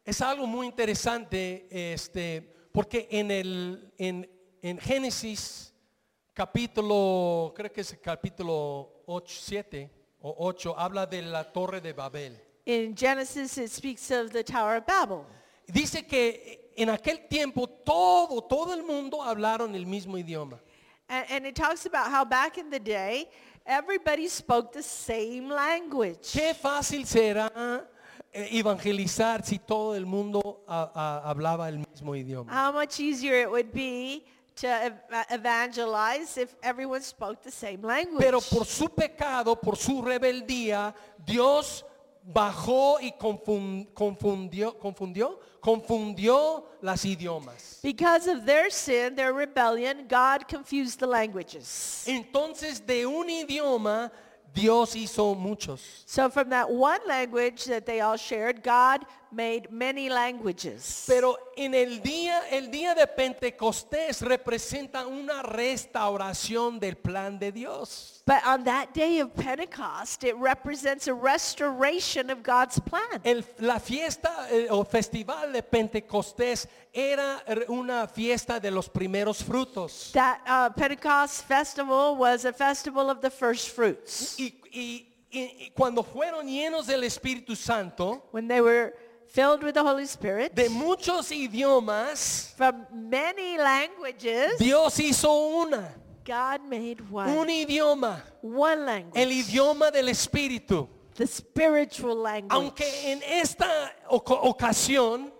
es algo muy interesante, este, porque en, el, en, en Génesis capítulo, creo que es el capítulo 8, 7 o 8, habla de la torre de Babel. In Genesis, it speaks of the Tower of Babel. Dice que en aquel tiempo todo, todo el mundo hablaron el mismo idioma. And, and it talks about how back in the day, everybody spoke the same language. Qué fácil será eh, evangelizar si todo el mundo a- a- hablaba el mismo idioma. How much easier it would be to uh, evangelize if everyone spoke the same language. Pero por su pecado, por su rebeldía, Dios bajó y confundió, confundió, confundió las idiomas. Because of their sin, their rebellion, God confused the languages. Entonces de un idioma Dios hizo muchos. So from that one language that they all shared, God made many languages. Pero en el día, el día de Pentecostés representa una restauración del plan de Dios. But on that day of Pentecost, it represents a restoration of God's plan. El- la fiesta eh, o festival de Pentecostés era una fiesta de los primeros frutos. That uh, Pentecost festival was a festival of the first fruits. Y, y- y- y cuando fueron llenos del Espíritu Santo, When they were filled with the Holy Spirit, de muchos idiomas, from many languages, Dios hizo una, God made one. un idioma, One language. el idioma del Espíritu. the spiritual language. Aunque en esta ocasión,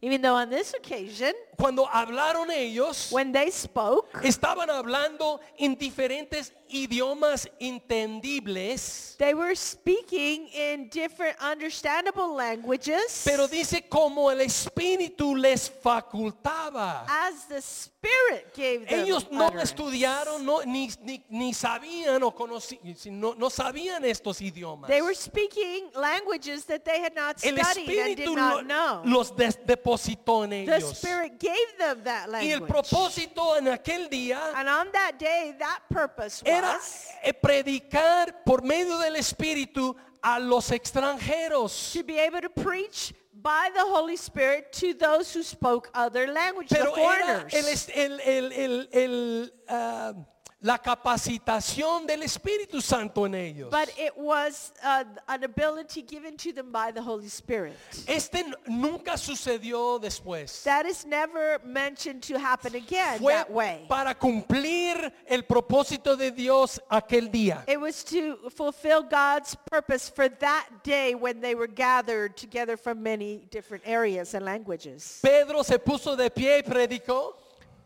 Even though on this occasion, cuando hablaron ellos, when they spoke, estaban hablando en diferentes idiomas entendibles, they were speaking in different understandable languages pero dice como el Espíritu les facultaba. as the Spirit gave them Ellos no utterance. estudiaron, no, ni, ni, ni sabían o conocí- no, no sabían estos idiomas. They were speaking languages that they had not El studied and did not know. los depositó en The ellos. Spirit gave them that Y el language. propósito en aquel día And on that day, that purpose era was eh, predicar por medio del Espíritu a los extranjeros. to be able to preach by the Holy Spirit to those who spoke other languages, the Pero era foreigners. el, el- el- el- el, ah, la capacitación del Espíritu Santo en ellos. but it was uh, an ability given to them by the Holy Spirit. Este nunca sucedió después. That is never mentioned to happen again Fue that way. para cumplir el propósito de Dios aquel día. It was to fulfill God's purpose for that day when they were gathered together from many different areas and languages. Pedro se puso de pie y predicó.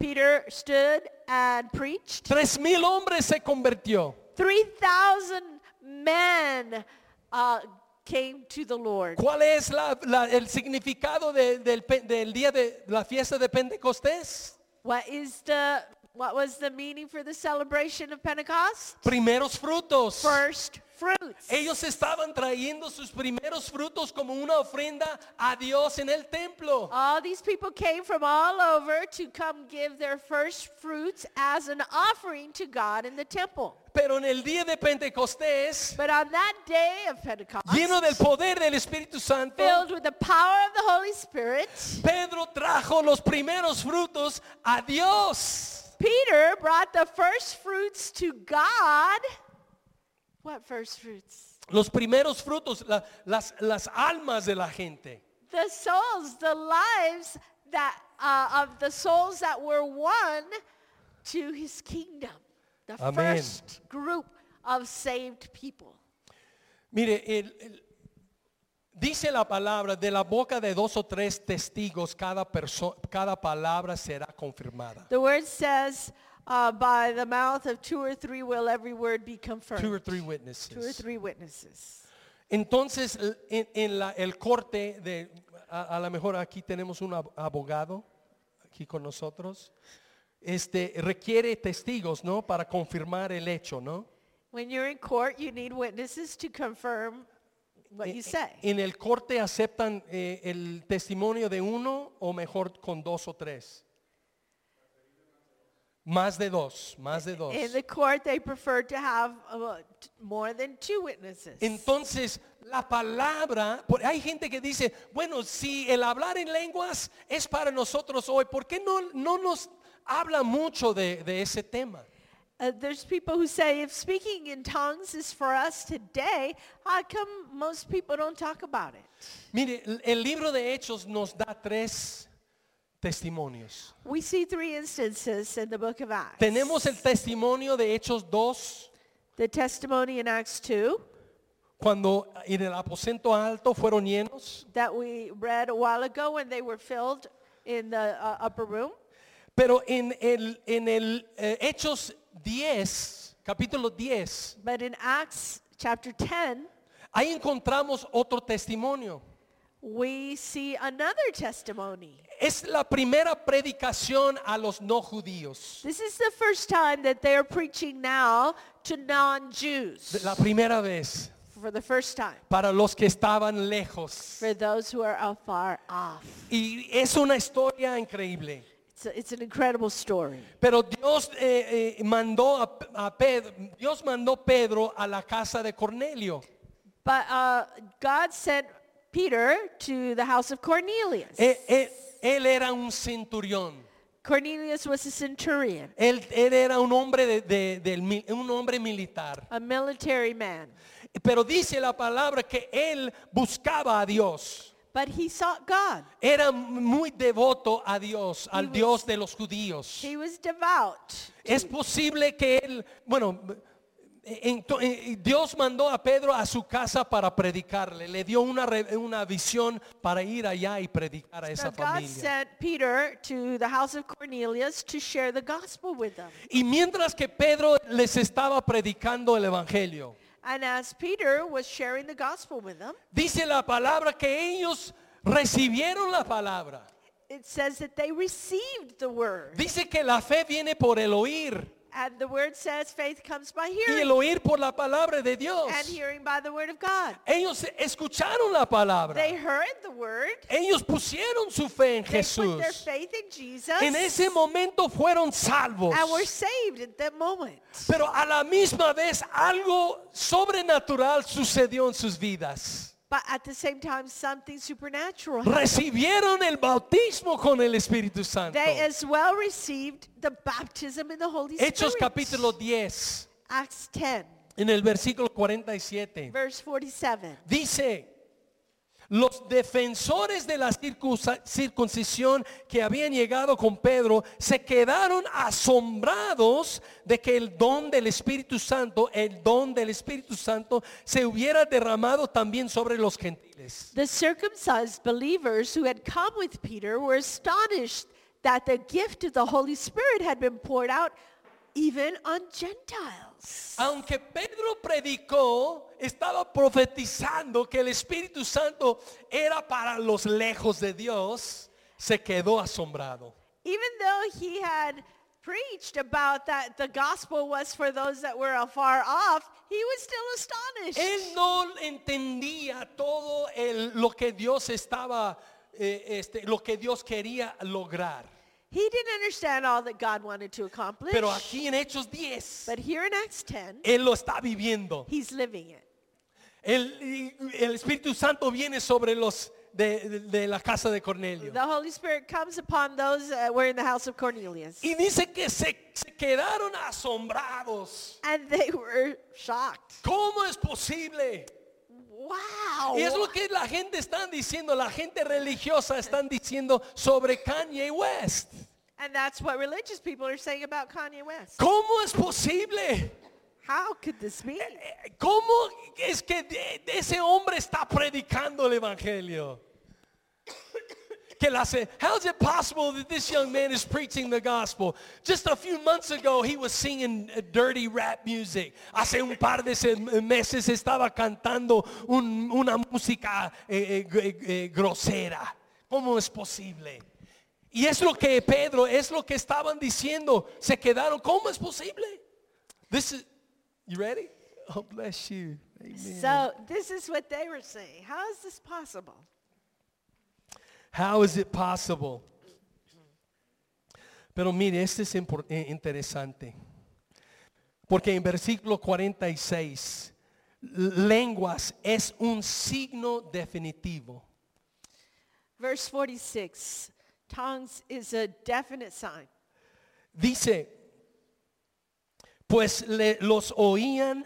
Peter stood and preached. Tres mil hombres se convirtió. 3,000 men uh, came to the Lord. ¿Cuál es la- la- el significado de- del, del día de la fiesta de Pentecostés? What is the what was the meaning for the celebration of Pentecost? Primeros frutos. First fruits. Ellos estaban trayendo sus primeros frutos como una ofrenda a Dios en el templo. All these people came from all over to come give their first fruits as an offering to God in the temple. Pero en el día de Pentecostés, But on that day of Pentecost, lleno del poder del Espíritu Santo, filled with the power of the Holy Spirit, Pedro trajo los primeros frutos a Dios. Peter brought the first fruits to God. What first fruits? Los primeros frutos, la- las, las almas de la gente. The souls, the lives that uh, of the souls that were won to his kingdom. The Amén. first group of saved people. Mire, el- el- dice la palabra, de la boca de dos o tres testigos, cada, perso- cada palabra será confirmada. The word says, uh, by the mouth of two or three will every word be confirmed. Two or three Two or witnesses. three witnesses. Entonces, en, en la- el corte de, a, a lo mejor aquí tenemos un ab- abogado, aquí con nosotros, este, requiere testigos, ¿no? Para confirmar el hecho, ¿no? When you're in court, you need witnesses to confirm what you say. En el corte aceptan eh, el testimonio de uno o mejor con dos o tres. Más de dos, más de dos. In the court, they prefer to have uh, more than two witnesses. Entonces, la palabra, hay gente que dice, bueno, si el hablar en lenguas es para nosotros hoy, ¿por qué no, no nos habla mucho de, de ese tema? Uh, there's people who say if speaking in tongues is for us today, how come most people don't talk about it? Mire, el libro de Hechos nos da tres testimonios. We see three instances in the book of Acts. Tenemos el testimonio de Hechos 2, the testimony in Acts 2 cuando en el aposento alto fueron llenos, that we read a while ago when they were filled in the uh, upper room. pero en el, en el eh, Hechos 10, capítulo 10, But in Acts chapter 10, ahí encontramos otro testimonio. we see another testimony. Es la primera predicación a los no judíos. This is the first time that they are preaching now to non-Jews. La primera vez For the first time. para los que estaban lejos. For those who are afar off. Y es una historia increíble. It's, a- it's an incredible story. Pero Dios eh, eh, mandó a, a Pedro, Dios mandó Pedro a la casa de Cornelio. But uh, God sent Peter to the house of Cornelius. Él, él- él era un centurión. Cornelius was a centurion, Él, él era un hombre, de- de- del mi- un hombre militar. a military man. Pero dice la palabra que él buscaba a Dios. But he sought God. Era muy devoto a Dios, al Dios de los judíos. He was devout. Es posible que él, bueno, en- en- Dios mandó a Pedro a su casa para predicarle. Le dio una, una visión para ir allá y predicar a So esa God familia. sent Peter to the house of Cornelius to share the gospel with them. Y mientras que Pedro les estaba predicando el evangelio, And as Peter was sharing the gospel with them, dice la palabra que ellos recibieron la palabra. it says that they received the word. Dice que la fe viene por el oír And the word says faith comes by y hearing. el oír por la palabra de Dios. And hearing by the word of God. Ellos escucharon la palabra. They heard the word. Ellos pusieron su fe en They put their Jesús. faith in Jesus. En ese momento fueron salvos. and were saved at that moment. Pero a la misma vez algo sobrenatural sucedió en sus vidas. But at the same time something supernatural. Recibieron el bautismo con el Espíritu Santo. They as well received the baptism in the Holy Hechos Spirit. capítulo 10, Acts 10, en el versículo 47. verse 47. Dice, los defensores de la circuncisión que habían llegado con Pedro se quedaron asombrados de que el don del Espíritu Santo, el don del Espíritu Santo, se hubiera derramado también sobre los gentiles. The circumcised believers who had come with Peter were astonished that the gift of the Holy Spirit had been poured out even on Gentiles. Aunque Pedro predicó, estaba profetizando que el Espíritu Santo era para los lejos de Dios, se quedó asombrado. Even though he had preached about that the gospel was for those that were afar off, he was still astonished. Él no entendía todo el- lo que Dios estaba, eh, este, lo que Dios quería lograr. He didn't understand all that God wanted to accomplish. Pero aquí en Hechos 10, but here in Acts 10, Él lo está viviendo. he's living it. El, el Espíritu Santo viene sobre los de, de- de la casa de Cornelio. The Holy Spirit comes upon those that were in the house of Cornelius. Y dice que se, se quedaron asombrados. And they were shocked. ¿Cómo es posible? Wow. Y es lo que la gente está diciendo, la gente religiosa están diciendo sobre Kanye West. And that's what religious people are saying about Kanye West. ¿Cómo es posible? How could this be? Eh, ¿Cómo es que ese hombre está predicando el evangelio? Que la hace, how is it possible that this young man is preaching the gospel? Just a few months ago he was singing uh, dirty rap music. Hace un par de meses estaba cantando un- una música eh, eh, eh, grosera. ¿Cómo es posible? Y es lo que Pedro, es lo que estaban diciendo. Se quedaron, ¿cómo es posible? This is, you ready? Oh, bless you. Amen. So this is what they were saying. How is this possible? How is it possible? Pero mire, este es eh, interesante. Porque en versículo 46, lenguas es un signo definitivo. Verse 46. Tongues is a definite sign. Dice, pues le- los oían.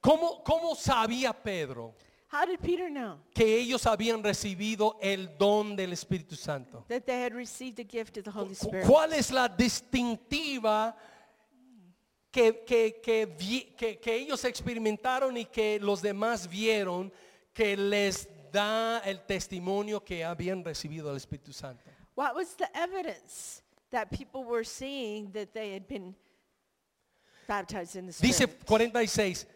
¿Cómo, ¿Cómo sabía Pedro How did Peter know que ellos habían recibido el don del Espíritu Santo? that they had received the gift of the Holy Spirit? ¿Cuál es la distintiva que, que- que vi- que- que ellos experimentaron y que los demás vieron que les da el testimonio que habían recibido el Espíritu Santo? What was the evidence that people were seeing that they had been baptized in the Spirit? Dice 46,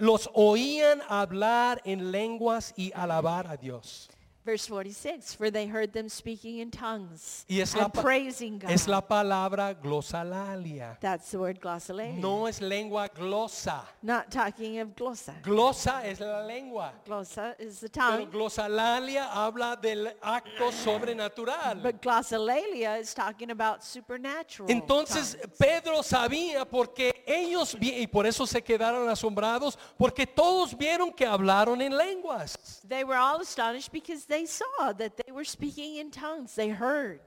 los oían hablar en lenguas y alabar a Dios. Verse 46, for they heard them speaking in tongues Y es la, and pa- praising God. es la palabra glosalalia. That's the word glossolalia. No es lengua glosa. Not talking of glossa. Glosa es la lengua. Glossa is the Pero tongue. glosalalia habla del acto sobrenatural. But glossolalia is talking about supernatural. Entonces tongues. Pedro sabía porque ellos vi- y por eso se quedaron asombrados porque todos vieron que hablaron en lenguas. they were all astonished because they saw that they were speaking in tongues. They heard.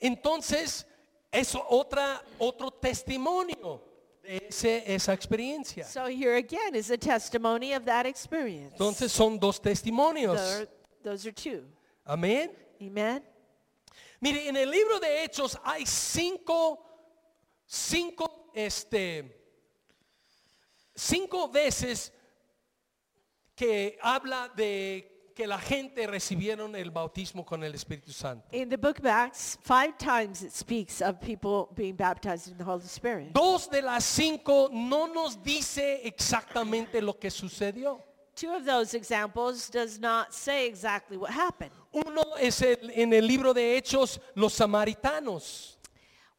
Entonces es otra otro testimonio de ese- esa experiencia. So here again is a testimony of that experience. Entonces son dos testimonios. There- those are two. Amén. Amen. Mire, en el libro de Hechos hay cinco, cinco, este, cinco veces que habla de que la gente recibieron el bautismo con el Espíritu Santo. In the book of Acts, five times it speaks of people being baptized in the Holy Spirit. Dos de las cinco no nos dice exactamente lo que sucedió. Two of those examples does not say exactly what happened. Uno es el- en el libro de Hechos los samaritanos.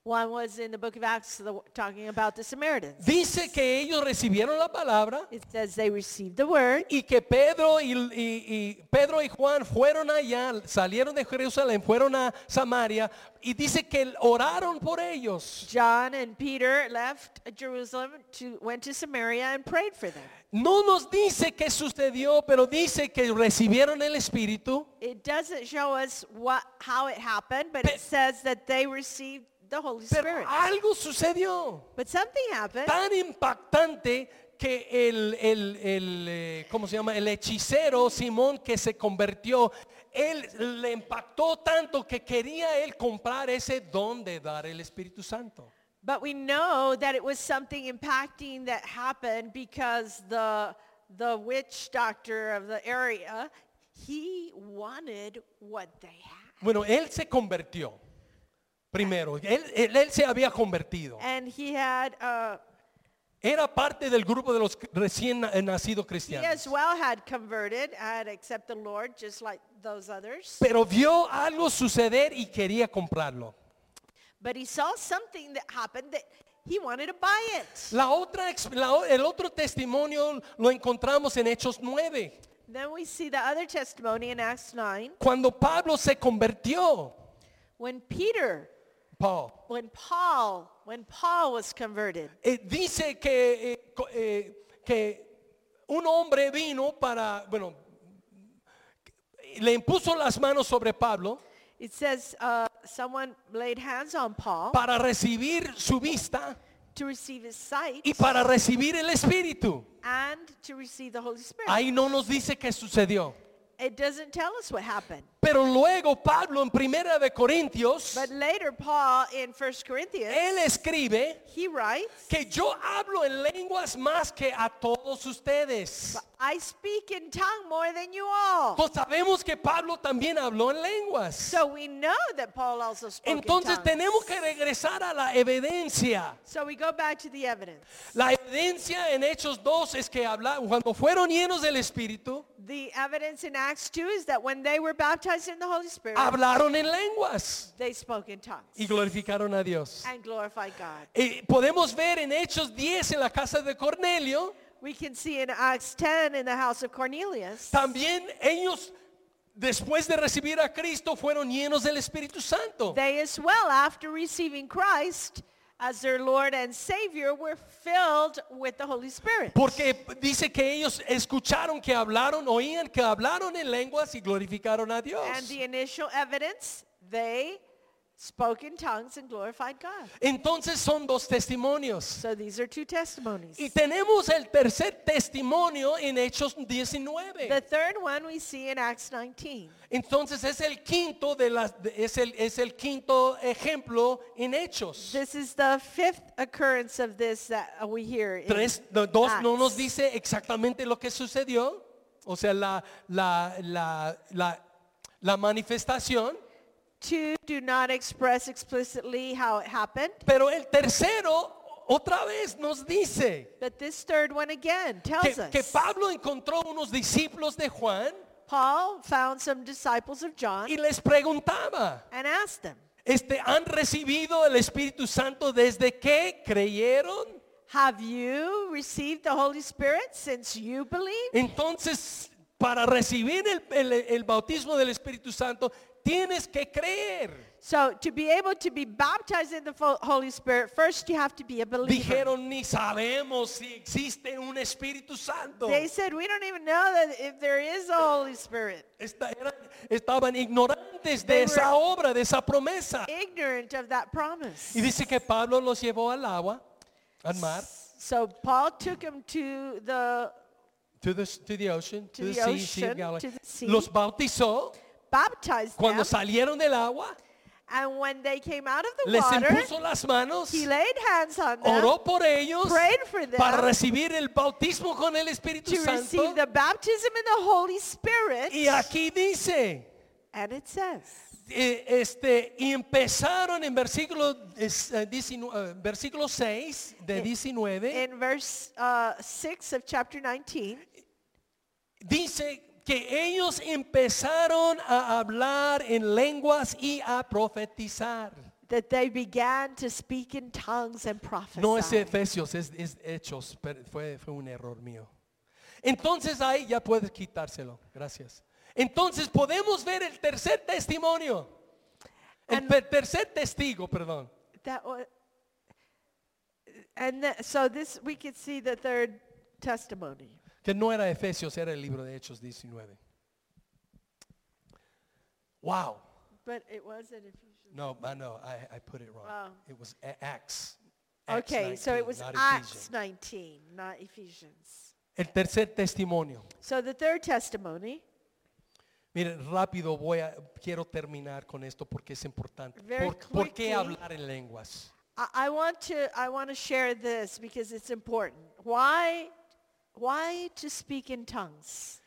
One was in the book of Acts the, talking about the Samaritans. Dice que ellos recibieron la palabra It says they received the word y que Pedro y, y- y Pedro y Juan fueron allá, salieron de Jerusalén, fueron a Samaria y dice que oraron por ellos. John and Peter left Jerusalem to went to Samaria and prayed for them. No nos dice qué sucedió, pero dice que recibieron el Espíritu. It doesn't show us what how it happened, but Pe- it says that they received the Holy Pero Spirit. algo sucedió But something happened tan impactante que el, el, el, eh, ¿cómo se llama? El hechicero Simón que se convirtió, él le impactó tanto que quería él comprar ese don de dar el Espíritu Santo. But we know that it was something impacting that happened because the the witch doctor of the area, he wanted what they had. Bueno, él se convirtió primero, él, él- él se había convertido. And he had uh, Era parte del grupo de los recién na- nacidos he cristianos. as well had converted, had accepted the Lord just like those others. Pero vio algo suceder y quería comprarlo. But he saw something that happened that he wanted to buy it. La otra, ex- la o- el otro testimonio lo encontramos en Hechos 9, Then we see the other testimony in Acts 9 cuando Pablo se convirtió. when Peter, Paul. when Paul, when Paul was converted. Eh, dice que, eh, eh, que un hombre vino para, bueno, le impuso las manos sobre Pablo It says uh, someone laid hands on Paul para recibir su vista to receive his sight y para recibir el Espíritu. and to receive the Holy Spirit. Ahí no nos dice qué sucedió. it doesn't tell us what happened. Pero luego Pablo en Primera de Corintios, But later Paul in 1 Corinthians, él escribe he writes, que yo hablo en lenguas más que a todos ustedes. I speak in tongue more than you all. Pues sabemos que Pablo también habló en lenguas. So we know that Paul also spoke Entonces in tenemos que regresar a la evidencia. So we go back to the evidence. La evidencia en Hechos 2 es que habla, cuando fueron llenos del Espíritu, The evidence in Acts 2 is that when they were baptized in the Holy Spirit, hablaron en lenguas they spoke in tongues y glorificaron a Dios. and glorified God. Y podemos ver en Hechos 10 en la casa de Cornelio, We can see in Acts 10 in the house of Cornelius, también ellos después de recibir a Cristo fueron llenos del Espíritu Santo. they as well, after receiving Christ as their Lord and Savior, were filled with the Holy Spirit. Porque dice que ellos escucharon que hablaron, oían que hablaron en lenguas y glorificaron a Dios. And the initial evidence, they spoke in tongues and glorified God. Entonces son dos testimonios. So these are two testimonies. Y tenemos el tercer testimonio en Hechos 19. The third one we see in Acts 19. Entonces es el quinto de las es el es el quinto ejemplo en Hechos. This is the fifth occurrence of this that we hear in Tres, dos no nos Acts. dice exactamente lo que sucedió, o sea, la la la la, la manifestación, Two do not express explicitly how it happened, pero el tercero otra vez nos dice but this third one again que, tells us. que Pablo encontró unos discípulos de Juan Paul found some disciples of John y les preguntaba, and asked them, este, ¿han recibido el Espíritu Santo desde que creyeron? have you received the Holy Spirit since you believe? Entonces, para recibir el, el- el bautismo del Espíritu Santo, tienes que creer. So to be able to be baptized in the Holy Spirit, first you have to be a believer. Dijeron, ni sabemos si existe un Espíritu Santo. They said, we don't even know that if there is a Holy Spirit. Esta- eran- estaban ignorantes They de esa obra, de esa promesa. Ignorant of that promise. Y dice que Pablo los llevó al agua, al mar, So Paul took him to the, to the, to the ocean, to, To the, the sea, sea of Galilee. to the sea. Los bautizó. Baptized Cuando them, salieron del agua, and when they came out of the les water, impuso las manos. he laid hands on them oró por ellos prayed for them para recibir el bautismo con el Espíritu to Santo. receive the baptism in the Holy Spirit. Y aquí dice, And it says, eh, este, y empezaron en versículo, es, eh, 19, eh, versículo 6 de 19, in verse uh, 6 of chapter 19, dice que ellos empezaron a hablar en lenguas y a profetizar. that they began to speak in tongues and prophesy. No es Efesios, es, es Hechos, pero fue, fue un error mío. Entonces ahí ya puedes quitárselo, gracias. Entonces podemos ver el tercer testimonio, el And- tercer testigo, perdón. That was, and that, so this we could see the third testimony. Que no era Efesios, era el libro de Hechos 19. Wow. But it was in Ephesians. No, I know, I, I put it wrong. It was A- Acts. Acts Okay, so 19, it was not Acts Ephesians. 19, not Ephesians. El tercer testimonio. So the third testimony, Miren, rápido voy a, quiero terminar con esto porque es importante. Very ¿Por, por qué hablar en lenguas? I, I want to I want to share this because it's important. Why why to speak in tongues?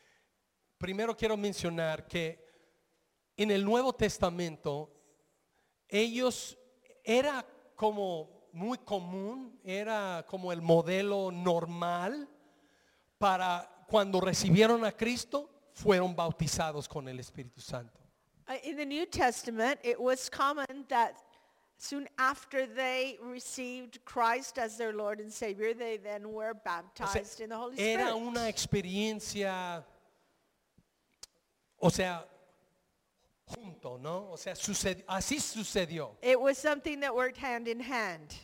Primero quiero mencionar que en el Nuevo Testamento ellos era como muy común, era como el modelo normal para cuando recibieron a Cristo fueron bautizados con el Espíritu Santo. Uh, In the New Testament, it was common that soon after they received Christ as their Lord and Savior, they then were O sea, baptized in the Holy Spirit. era una experiencia, o sea, junto, ¿no? O sea, suced- así sucedió. It was something that worked hand in hand.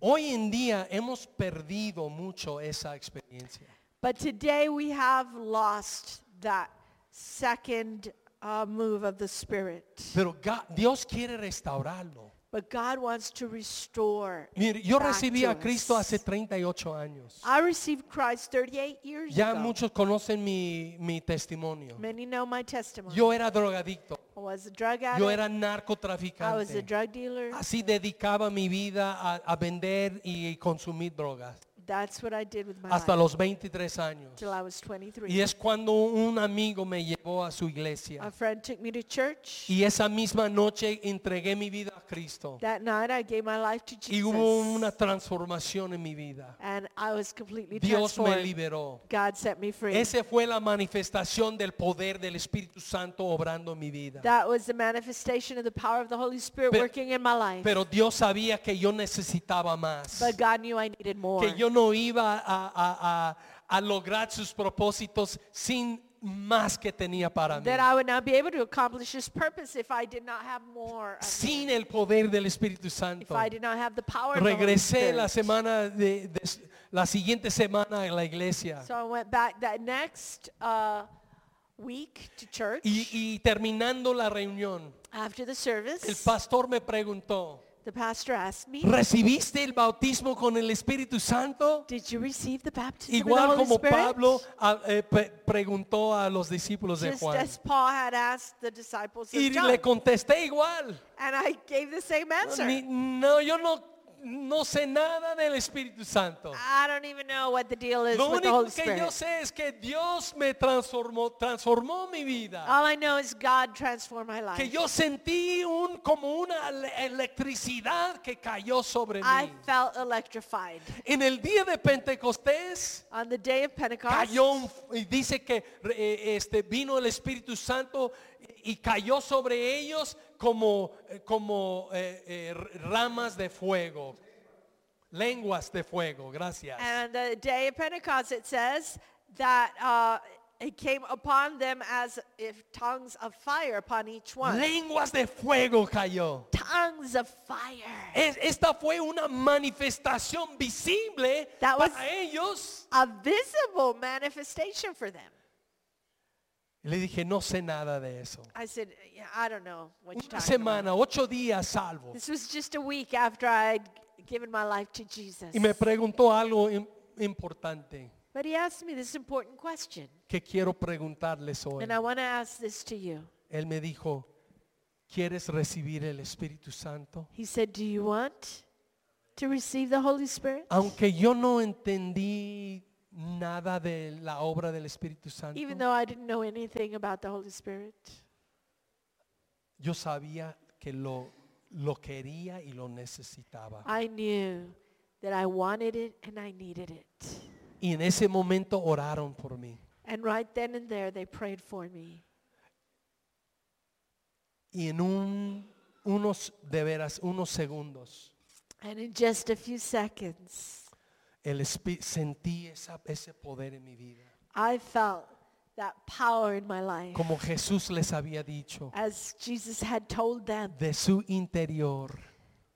Hoy en día hemos perdido mucho esa experiencia. But today we have lost that second uh, move of the Spirit. Pero Ga- Dios quiere restaurarlo. But God wants to restore. Mire, yo back recibí to a Cristo us. hace 38 años. I received Christ 38 years Ya ago. muchos conocen mi, mi testimonio. Many know my testimony. Yo era drogadicto. I was a drug addict. Yo era I was a narcotraficante. drug dealer. Así dedicaba mi vida a, a vender y consumir drogas. That's what I did with my Hasta life los 23 años. till I was 23. Y es cuando un amigo me llevó a su A iglesia. friend took me to church. Y esa misma noche entregué mi vida a Cristo. That night I gave my life to Y hubo una Jesus. transformación en mi vida. And I was completely Dios me transformed. liberó. God set me free. Esa fue la manifestación del poder del Espíritu Santo obrando en mi vida. That was the manifestation of the power of the Holy Spirit Pero- working in my life. Pero Dios sabía que yo necesitaba más. But God knew I needed more. Que yo no iba a, a- a- a lograr sus propósitos sin más que tenía para mí. that I would not be able to accomplish His purpose if I did not have more. of Sin el poder del Espíritu if Santo. I did not have the power Regresé la semana de, de- la siguiente semana a la iglesia. So I went back that next uh, week to church Y, y terminando la reunión, after the service. el pastor me preguntó, the pastor asked me, ¿recibiste el bautismo con el Espíritu Santo? "Did you receive the baptism of the Igual Holy como Spirit?" Pablo ah, eh, preguntó a los discípulos de Just Juan. as Paul had asked the disciples of Y John. le contesté igual. and I gave the same answer. Ni- no, yo no, no sé nada del Espíritu Santo. I don't even know what the deal is Lo with the único Holy que Spirit. yo sé es que Dios me transformó, transformó mi vida. All I know is God transformed my life. Que yo sentí un, como una ele- electricidad que cayó sobre I mí. felt electrified. En el día de Pentecostés On the day of Pentecost, cayó un- y dice que eh, este vino el Espíritu Santo y cayó sobre ellos como eh, como eh, eh, ramas de fuego, lenguas de fuego. Gracias. and the day of Pentecost, it says that uh, it came upon them as if tongues of fire upon each one. Lenguas de fuego cayó. tongues of fire. Es- esta fue una manifestación visible That was- para ellos. A visible manifestation for them. Y le dije, no sé nada de eso. I said, yeah, I don't know what you're Una talking semana, ocho días salvo. This was just a week after I'd given my life to Jesus. Y me preguntó algo im- importante But he asked me this important question. que quiero preguntarles hoy. And I want to ask this to you. Él me dijo, ¿quieres recibir el Espíritu Santo? He said, do you want to receive the Holy Spirit? Aunque yo no entendí nada de la obra del Espíritu Santo, Even though I didn't know anything about the Holy Spirit, yo sabía que lo, lo quería y lo necesitaba. I knew that I wanted it and I needed it. Y en ese momento oraron por mí. And right then and there, they prayed for me. Y en un, unos, de veras, unos segundos, And in just a few seconds, el sentí esa- ese poder en mi vida. I felt that power in my life. Como Jesús les había dicho, As Jesus had told them, de su interior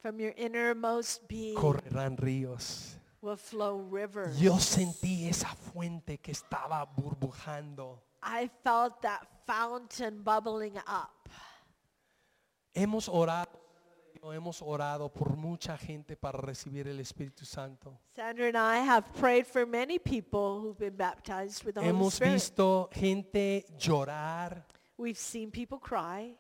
from your innermost being correrán ríos. will flow rivers. Yo sentí esa fuente que estaba burbujando. I felt that fountain bubbling up. Hemos orado, hemos orado por mucha gente para recibir el Espíritu Santo. Sandra and I have prayed for many people who've been baptized with the Holy Hemos Spirit. visto gente llorar, We've seen people cry.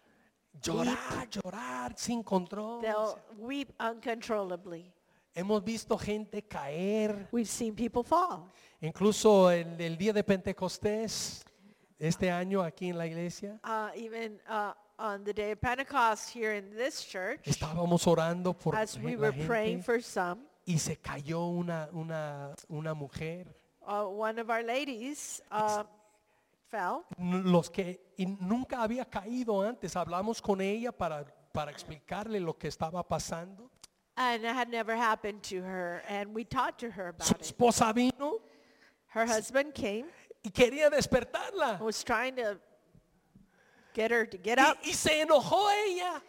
llorar, llorar sin control. They'll weep uncontrollably. Hemos visto gente caer, We've seen people fall. incluso el, el día de Pentecostés, este año aquí en la iglesia, Uh, even uh, on the day of Pentecost here in this church, estábamos orando por as we la were praying gente for some, y se cayó una, una, una mujer. uh, one of our ladies uh, fell. N- Los que y nunca había caído antes, hablamos con ella para, para explicarle lo que estaba pasando. And it had never happened to her. And we talked to her Su about it. esposa vino Her husband came y quería despertarla. and was trying to get her to get up. Y, y se enojó ella.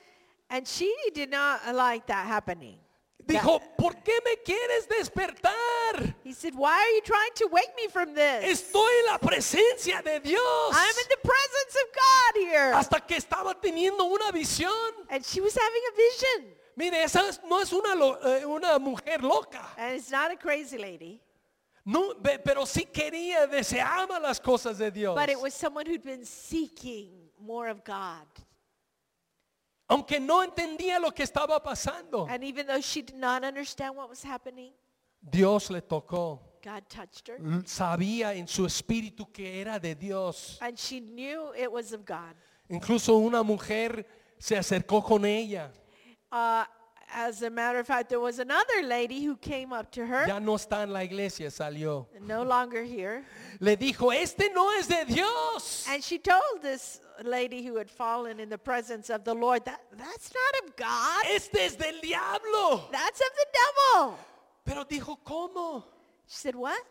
And she did not like that happening. Dijo, ¿por qué me quieres despertar? He said, why are you trying to wake me from this? Estoy en la presencia de Dios. I'm in the presence of God here. Hasta que estaba teniendo una visión. And she was having a vision. Mire, esa no es una, eh, una mujer loca. And it's not a crazy lady, No, pero sí quería, deseaba las cosas de Dios. but it was someone who'd been seeking more of God. Aunque no entendía lo que estaba pasando. And even though she did not understand what was happening, Dios le tocó. God touched her. Sabía en su espíritu que era de Dios. And she knew it was of God. Incluso una mujer se acercó con ella. Uh, as a matter of fact, there was another lady who came up to her, Ya no está en la iglesia, salió. no longer here. Le dijo, este no es de Dios. And she told this lady who had fallen in the presence of the Lord, that that's not of God. Este es del diablo. That's of the devil. Pero dijo, ¿cómo? She said, what?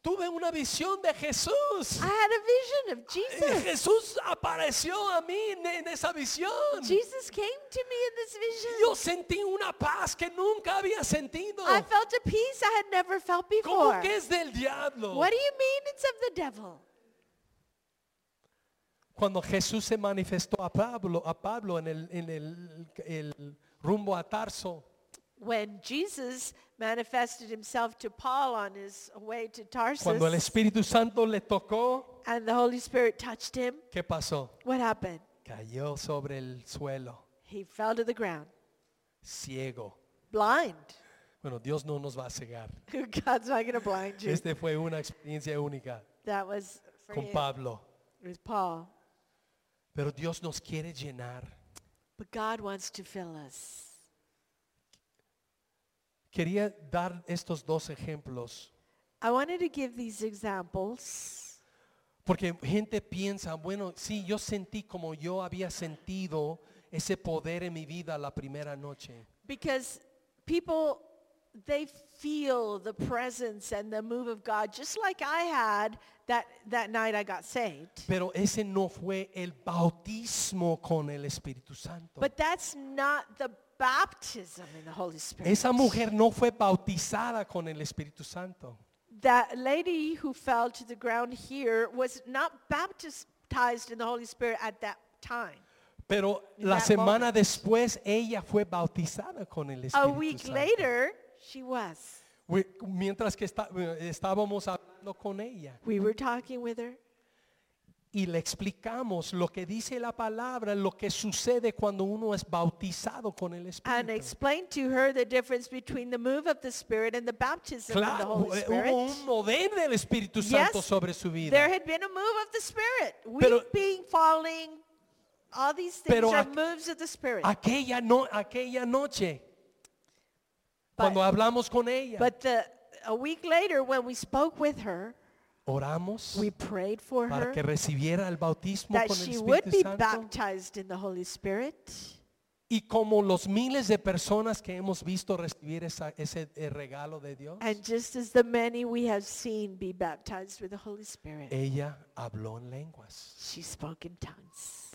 Tuve una visión de Jesús. I had a vision of Jesus. Jesús apareció a mí en, en esa visión. Jesus came to me in this vision. Yo sentí una paz que nunca había sentido. I felt a peace I had never felt ¿Cómo before. que es del diablo? What do you mean it's of the devil? Cuando Jesús se manifestó a Pablo, a Pablo en el, en el, el rumbo a Tarso, When Jesus manifested himself to Paul on his way to cuando el Tarsus Espíritu Santo le tocó, and the Holy Spirit touched him, ¿qué pasó? what happened? Cayó sobre el suelo, He fell to the ground, ciego. blind. Bueno, Dios no nos va a cegar. [laughs] God's not going to blind you. Este fue una experiencia única That was for con him. Pablo. It was Paul. Pero Dios nos quiere llenar. But God wants to fill us. Quería dar estos dos ejemplos I wanted to give these examples porque gente piensa, bueno, sí, yo sentí como yo había sentido ese poder en mi vida la primera noche. because people they feel the presence and the move of God just like I had that that night I got saved. Pero ese no fue el bautismo con el Espíritu Santo. But that's not the baptism in the Holy Spirit. Esa mujer no fue bautizada con el Espíritu Santo. that lady who fell to the ground here was not baptized in the Holy Spirit at that time. Pero In la semana moment. después ella fue bautizada con el A week Santo. later, she was. We- Mientras que está- eh, estábamos hablando con ella We were talking with her. Y le explicamos lo que dice la palabra, lo que sucede cuando uno es bautizado con el and Espíritu. explained to her the difference between the move of the Spirit and the baptism of the Claro, Holy eh, Spirit. hubo un mover del Espíritu Santo Yes, sobre su There vida. had been a move of the Spirit. Pero- Weeping, falling, all these things Pero are moves of the Spirit. Aquella, no, aquella noche, But- cuando hablamos con ella, But the, a week later, when we spoke with her, oramos we prayed for para her que recibiera el bautismo that con el she would Espíritu be Santo. baptized in the Holy Spirit. Y como los miles de personas que hemos visto recibir esa- ese eh, regalo de Dios, And just as the many we have seen be baptized with the Holy Spirit, ella habló en lenguas. she spoke in tongues.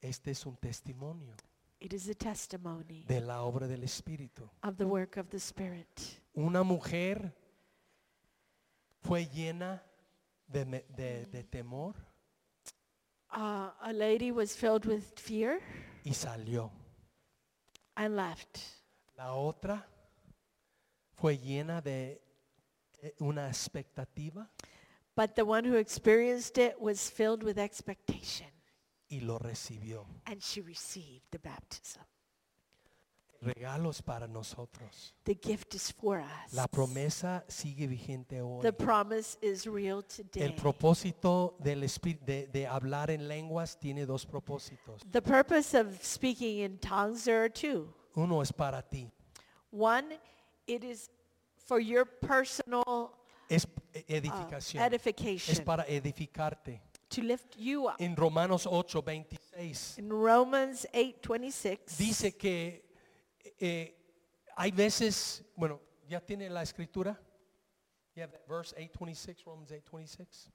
Este es un testimonio It is a testimony de la obra del Espíritu. of the work of the Spirit. Una mujer fue llena de, me- de- de temor Uh, a lady was filled with fear y salió. and left. La otra fue llena de eh, una expectativa But the one who experienced it was filled with expectation y lo recibió. and she received the baptism. Regalos para nosotros. The gift is for us. La promesa sigue vigente hoy. The promise is real El today. propósito del de, de hablar en lenguas tiene dos propósitos. The purpose of speaking in tongues, there are two. Uno es para ti. One, it is for your personal Es uh, edificación. Es edification, para edificarte. To lift you up. En Romanos 8, 26 In Romans 8:26, dice que eh, hay veces, bueno, ya tiene la escritura. You have that verse 8:26, Romans 8:26.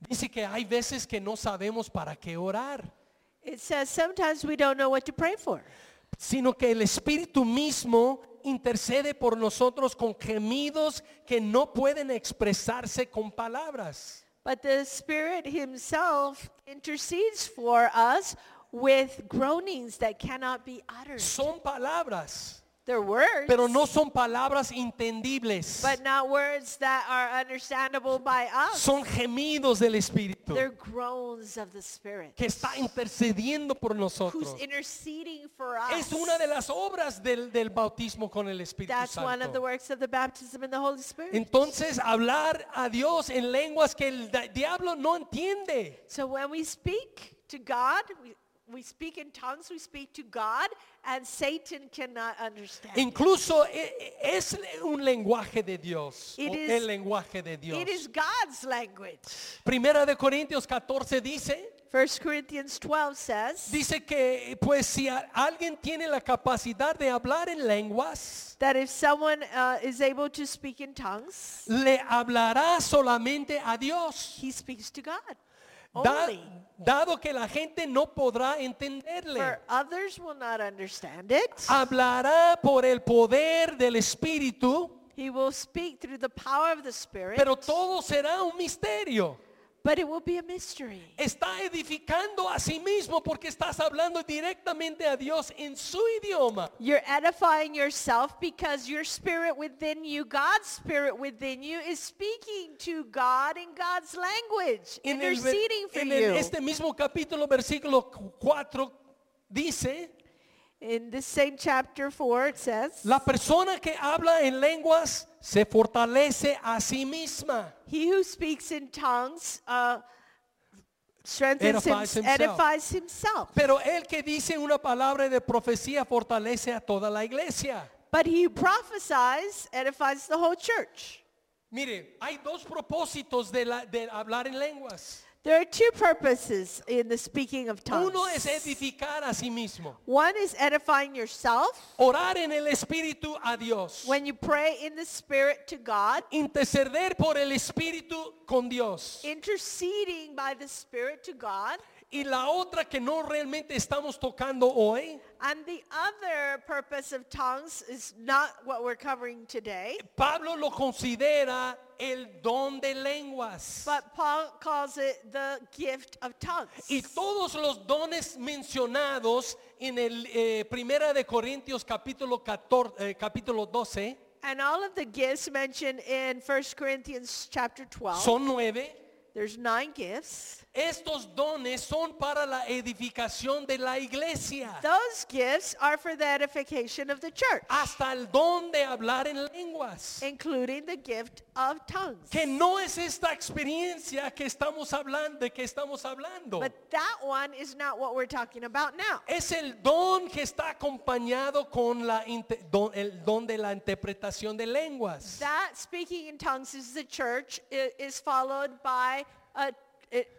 Dice que hay veces que no sabemos para qué orar, it says sometimes we don't know what to pray for. sino que el Espíritu mismo intercede por nosotros con gemidos que no pueden expresarse con palabras. But the Spirit Himself intercedes for us with groanings that cannot be uttered. Son palabras, They're words, pero no son palabras entendibles. but not words that are understandable by us. Son gemidos del Espíritu They're groans of the Spirit que está intercediendo por who's nosotros. interceding for us. Es una de las obras del, del bautismo con el Espíritu That's one of the Santo. works of the baptism in the Holy Spirit. Entonces, hablar a Dios en lenguas que el da- diablo no entiende. So when we speak to God, we, we speak in tongues, we speak to God, and Satan cannot understand. Incluso e- e- es un lenguaje de Dios. It is- el lenguaje de Dios. It is God's language. Primera de Corintios 14 dice, 1 Corinthians 12 says dice que pues si a- alguien tiene la capacidad de hablar en lenguas, that if someone uh, is able to speak in tongues, le hablará solamente a Dios. he speaks to God. Da- dado que la gente no podrá entenderle. For others will not understand it. Hablará por el poder del Espíritu, He will speak through the power of the Spirit, pero todo será un misterio. But it will be a mystery. Está edificando a sí mismo porque estás hablando directamente a Dios en su idioma. You're edifying yourself because your spirit within you, God's spirit within you, is speaking to God in God's language, En, el interceding for en el- you. este mismo capítulo, versículo 4, dice, In this same chapter 4, it says, la persona que habla en lenguas se fortalece a sí misma. He who speaks in tongues uh, strengthens Edifies him, himself. edifies himself. Pero el que dice una palabra de profecía fortalece a toda la iglesia. But he who prophesies edifies the whole church. Mire, hay dos propósitos de, la- de hablar en lenguas. There are two purposes in the speaking of tongues. Uno es edificar a sí mismo. One is edifying yourself Orar en el Espíritu a Dios. when you pray in the Spirit to God, Interceder por el Espíritu con Dios. interceding by the Spirit to God. Y la otra que no realmente estamos tocando hoy, And the other purpose of tongues is not what we're covering today, Pablo lo considera el don de lenguas. but Paul calls it the gift of tongues. Y todos los dones mencionados en el eh, Primera de Corintios capítulo 14, eh, capítulo 12 And all of the gifts mentioned in 1 Corinthians chapter 12, son nueve. there's nine gifts. Estos dones son para la edificación de la iglesia. Those gifts are for the edification of the church, Hasta el don de hablar en lenguas. including the gift of tongues. Que no es esta experiencia que estamos hablando, de que estamos hablando. But that one is not what we're talking about now. Es el don que está acompañado con la inte- don- el don de la interpretación de lenguas. That speaking in tongues is the church i- is followed by a,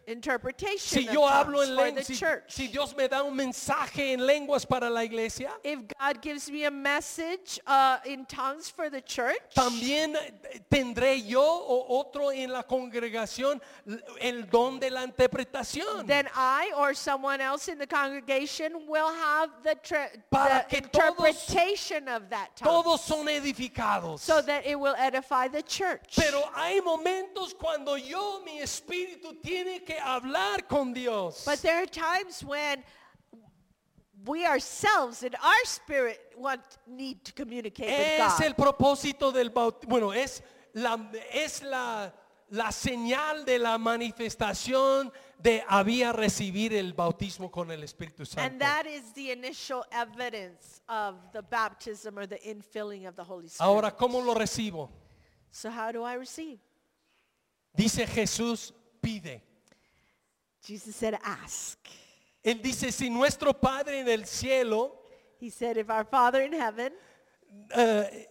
interpretation Si of yo hablo en lenguas, si, si Dios me da un mensaje en lenguas para la iglesia, if God gives me a message uh, in tongues for the church, también eh, tendré yo o otro en la congregación el don de la interpretación. then I or someone else in the congregation will have the, Para the que todos- interpretation of that tongue. Todos son edificados. so that it will edify the church. Pero hay momentos cuando yo, mi espíritu, tiene que hablar con Dios. But there are times when we ourselves in our spirit want need to communicate with Es God. el propósito del bautismo. Bueno, es la, es la, la señal de la manifestación de había recibir el bautismo con el Espíritu and Santo. that is the initial evidence of the baptism or the infilling of the Holy Spirit. Ahora, ¿cómo lo recibo? so how do I receive? Dice Jesús, pide. Jesus said, ask. Él dice, si nuestro Padre en el cielo He said, if our Father in heaven eh,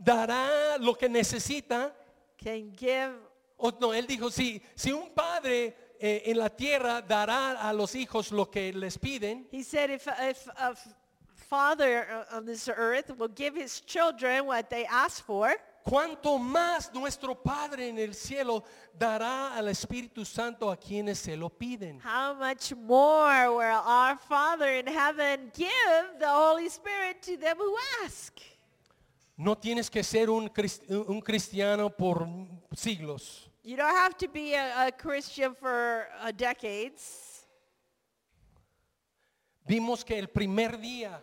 dará lo que necesita, can give, o no, él dijo, si, si un padre eh, en la tierra dará a los hijos lo que les piden, he said, if, if a father uh, on this earth will give his children what they ask for, cuánto más nuestro Padre en el cielo dará al Espíritu Santo a quienes se lo piden. how much more will our Father in heaven give the Holy Spirit to them who ask? No tienes que ser un, un cristiano por siglos. You don't have to be a, a Christian for uh, decades. Vimos que el primer día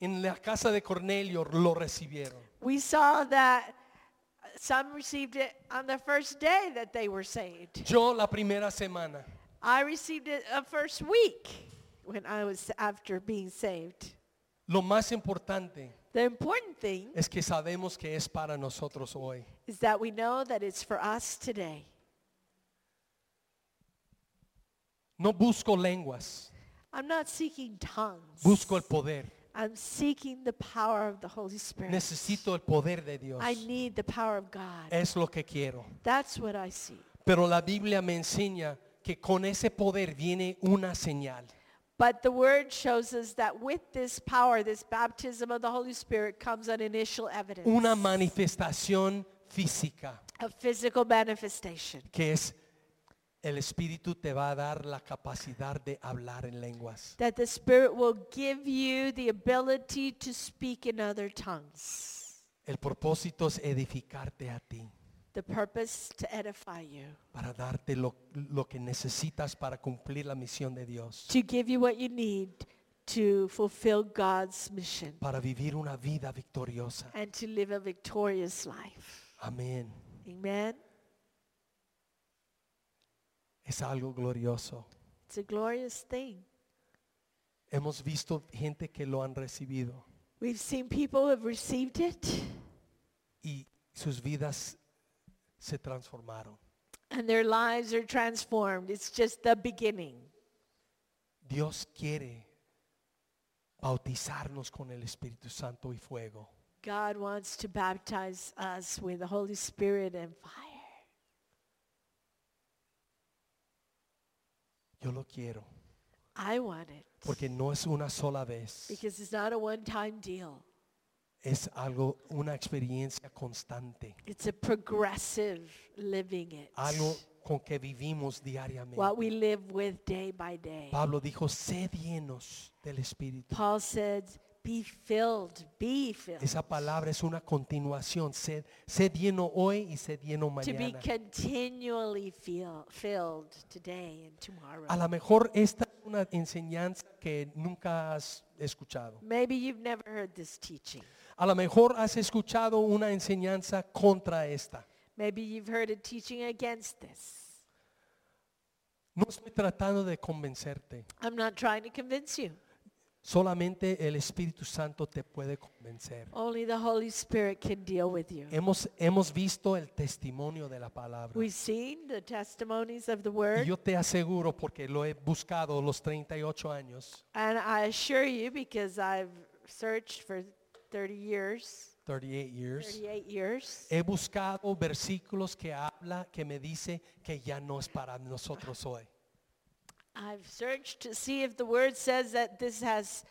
en la casa de Cornelio lo recibieron. We saw that some received it on the first day that they were saved. Yo la primera semana. I received it a first week when I was after being saved. Lo más importante The important thing es que sabemos que es para nosotros hoy. is that we know that it's for us today. No busco lenguas, I'm not seeking tongues. busco el poder. I'm seeking the power of the Holy Spirit. Necesito el poder de Dios. I need the power of God. Es lo que quiero. That's what I see. Pero la Biblia me enseña que con ese poder viene una señal. But the word shows us that with this power, this baptism of the Holy Spirit comes an initial evidence. Una manifestación física a physical manifestation. que es el Espíritu te va a dar la capacidad de hablar en lenguas. That the Spirit will give you the ability to speak in other tongues. El propósito es edificarte a ti The purpose to edify you. para darte lo, lo que necesitas para cumplir la misión de Dios, To give you what you need to fulfill God's mission. para vivir una vida victoriosa. And to live a victorious life. Amén. Amen. Es algo glorioso. It's a glorious thing. Hemos visto gente que lo han recibido We've seen people who have received it y sus vidas se transformaron. and their lives are transformed. It's just the beginning. Dios quiere bautizarnos con el Espíritu Santo y fuego. God wants to baptize us with the Holy Spirit and fire. Yo lo quiero I want it porque no es una sola vez. because it's not a one-time deal. Es algo, una experiencia constante. It's a progressive living it. Algo con que vivimos diariamente. What we live with day by day. Pablo dijo, sed llenos del Espíritu. Paul said, be filled, be filled. Esa palabra es una continuación. Sed, sed lleno hoy y sed lleno To be mañana. continually feel, filled today and tomorrow. A lo mejor esta es una enseñanza que nunca has escuchado. Maybe you've never heard this teaching. A lo mejor has escuchado una enseñanza contra esta. Maybe you've heard a teaching against this. No estoy tratando de convencerte. I'm not trying to convince you. Solamente el Espíritu Santo te puede convencer. Only the Holy Spirit can deal with you. Hemos, hemos visto el testimonio de la palabra. We've seen the testimonies of the Y word. yo te aseguro, porque lo he buscado los 38 años, And I assure you, because I've searched for 30 years, 38 years. 38 years. He buscado versículos que habla, que me dice que ya no es para nosotros hoy. I've searched to see if the word says that this has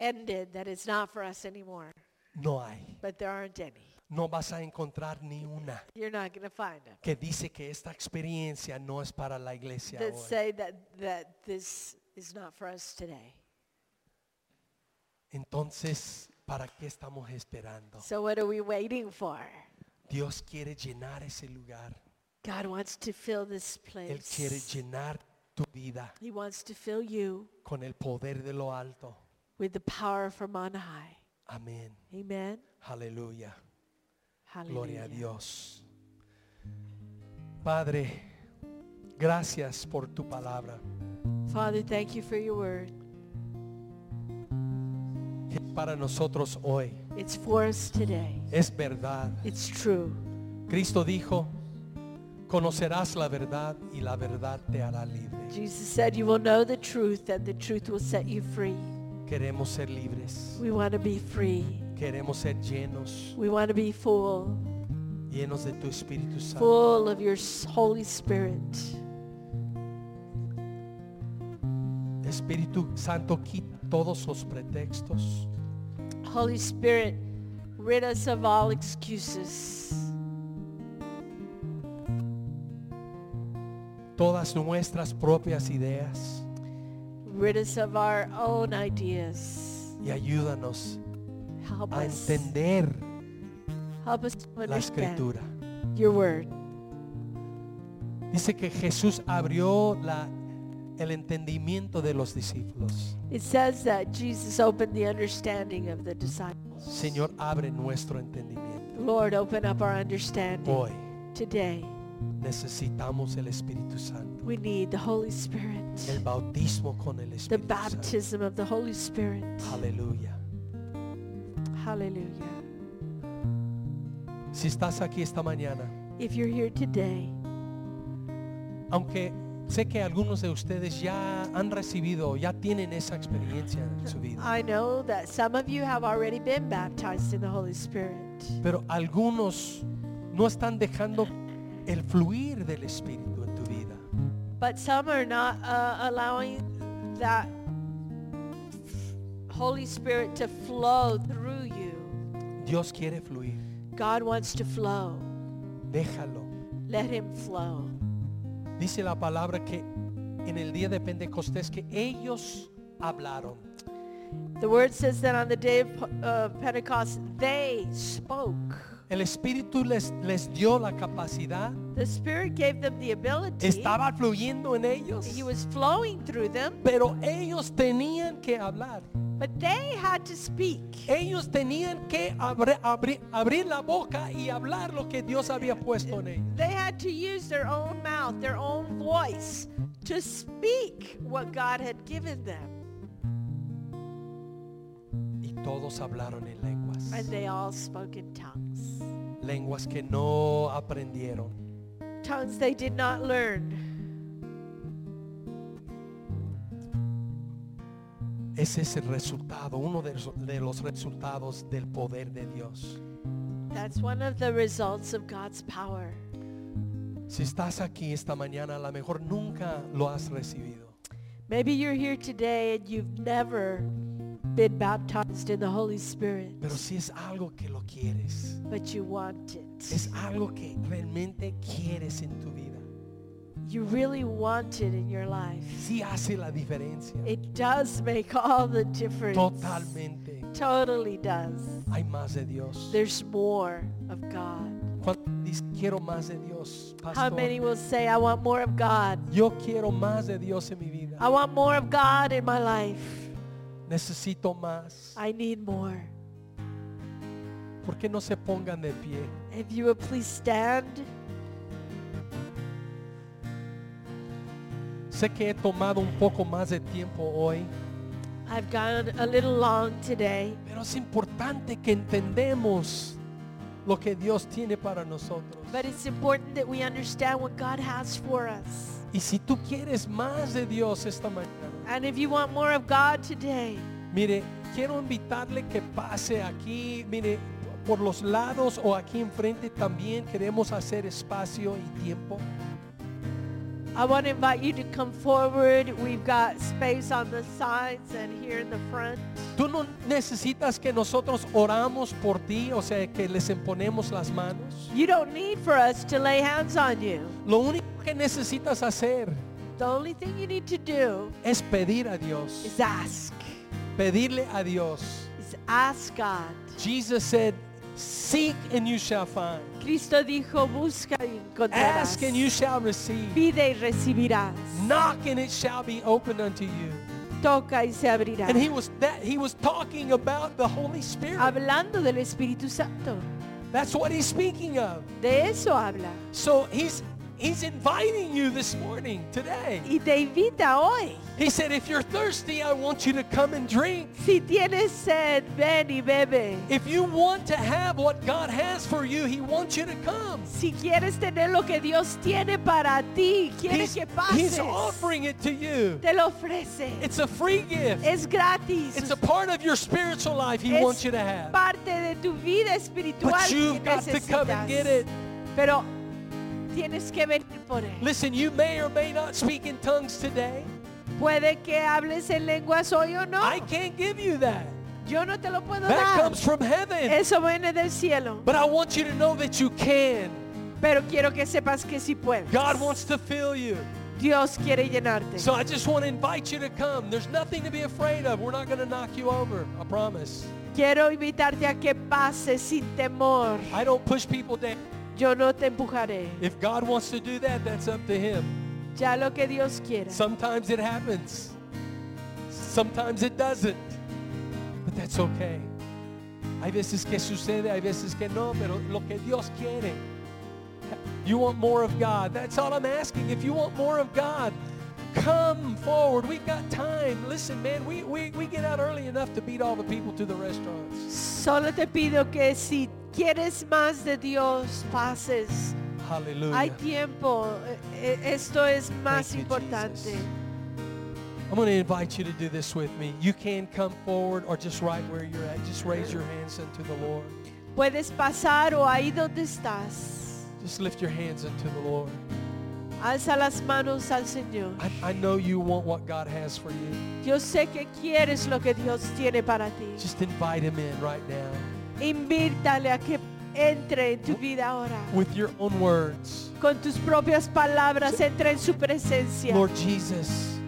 ended, that it's not for us anymore. No hay. But there aren't any. No vas a encontrar ni una You're not going to find them que dice que esta experiencia no es para la iglesia that hoy. say that, that this is not for us today. Entonces, ¿para qué estamos esperando? So what are we waiting for? Dios quiere llenar ese lugar. God wants to fill this Él quiere place. llenar tu vida He wants to fill you con el poder de lo alto. with the power from on high. Amén. Amen. Aleluya. Hallelujah. Gloria a Dios. Padre, gracias por tu palabra. Father, thank you for your word. Que para nosotros hoy It's for us today. es verdad. It's true. Cristo dijo, conocerás la verdad y la verdad te hará libre. Jesus said you will know the truth and the truth will set you free. Queremos ser libres. We want to be free. Queremos ser llenos, We want to be full, llenos de tu Espíritu Santo. full of your s- Holy Spirit. Espíritu Santo, quita todos los pretextos. Holy Spirit, rid us of all excuses. Todas nuestras propias ideas. Rid us of our own ideas. Y ayúdanos Help a us. entender Help us to la understand Escritura. your word. Dice que Jesús abrió la, el entendimiento de los discípulos. It says that Jesus opened the understanding of the disciples. Señor, abre nuestro entendimiento. Lord, open up our understanding. Hoy Today, necesitamos el Espíritu Santo. we need the Holy Spirit. El bautismo con el The Espíritu Santo. baptism of the Holy Spirit. Aleluya. Hallelujah. Si estás aquí esta mañana, If you're here today, aunque sé que algunos de ustedes ya han recibido, ya tienen esa experiencia en su vida, I know that some of you have already been baptized in the Holy Spirit. pero algunos no están dejando el fluir del Espíritu en tu vida. But some are not uh, allowing that Holy Spirit to flow through you. Dios quiere fluir. God wants to flow. Déjalo. Let him flow. Dice la palabra que en el día de Pentecostés que ellos hablaron. The word says that on the day of uh, Pentecost, they spoke. El Espíritu les, les dio la capacidad. The Spirit gave them the ability. Estaba fluyendo en ellos. He was flowing through them, Pero ellos tenían que hablar. but they had to speak. Ellos tenían que abre- abri- abrir la boca y hablar lo que Dios había puesto en ellos. They had to use their own mouth, their own voice to speak what God had given them. Y todos hablaron en lenguas. And they all spoke in tongues. Lenguas que no aprendieron. Tongues they did not learn. Ese es el resultado, uno de de los resultados del poder de Dios. That's one of the results of God's power. Si estás aquí esta mañana, a lo mejor nunca lo has recibido. Maybe you're here today and you've never been baptized in the Holy Spirit, Pero si es algo que lo quieres, but you want it. es algo que realmente quieres en tu vida, You really want it in your life. sí hace la diferencia. It does make all the difference. Totalmente. Totally does. Hay más de Dios. There's more of God. ¿Cuántos quiero más de Dios, How many will say, I want more of God? Yo quiero más de Dios en mi vida. I want more of God in my life. Necesito más. I need more. ¿Por qué no se pongan de pie? If you would please stand. Sé que he tomado un poco más de tiempo hoy, I've gone a little long today, pero es importante que entendemos lo que Dios tiene para nosotros. but it's important that we understand what God has for us. Y si tú quieres más de Dios esta mañana, And if you want more of God today, mire, quiero invitarle que pase aquí, mire, por los lados o aquí enfrente también queremos hacer espacio y tiempo. I want to invite you to come forward. We've got space on the sides and here in the front. Tú no necesitas que nosotros oramos por ti, o sea, que les imponemos las manos. You don't need for us to lay hands on you. Lo único que necesitas hacer The only thing you need to do es pedir a Dios. is ask. Pedirle a Dios. Is ask God. Jesus said, seek and you shall find. Cristo dijo, busca y encontrarás. Ask and you shall receive. Pide y recibirás. Knock and it shall be opened unto you. Toca y se abrirá. And he was that he was talking about the Holy Spirit. Hablando del Espíritu Santo. That's what he's speaking of. De eso habla. So he's he's inviting you this morning, today. Y te invita hoy. He said, if you're thirsty, I want you to come and drink. Si tienes sed, ven y bebe. If you want to have what God has for you, he wants you to come. Si quieres tener lo que Dios tiene para ti, quiere He's, que he's offering it to you. Te lo ofrece. It's a free gift. Es gratis. It's a part of your spiritual life he es wants you to have. parte de tu vida espiritual But you've got to come and get it. Pero tienes que venir por él. Listen, you may or may not speak in tongues today. Puede que hables en lenguas hoy o no. I can't give you that. Yo no te lo puedo That dar. comes from heaven. Eso viene del cielo. But I want you to know that you can. Pero quiero que sepas que sí puedes. God wants to fill you. Dios quiere llenarte. So I just want to invite you to come. There's nothing to be afraid of. We're not going to knock you over. I promise. Quiero invitarte a que pases sin temor. I don't push people down. Yo no te empujaré. If God wants to do that, that's up to him. Ya lo que Dios quiera. Sometimes it happens. Sometimes it doesn't. But that's okay. Hay veces que sucede, hay veces que no, pero lo que Dios quiere. You want more of God. That's all I'm asking. If you want more of God, come forward. We've got time. Listen, man, we, we, we get out early enough to beat all the people to the restaurants. Solo te pido que si quieres más de Dios, pases. Hallelujah. Hay tiempo. Esto es más you, importante. Jesus. I'm going to invite you to do this with me. You can come forward or just right where you're at. Just raise your hands unto the Lord. Puedes pasar o ahí donde estás. Just lift your hands unto the Lord. Alza las manos al Señor. I, I know you want what God has for you. Yo sé que quieres lo que Dios tiene para ti. Just invite him in right now Invítale a que entre en tu vida ahora. with your own words. Con tus propias palabras, entra en su presencia. Lord Jesus,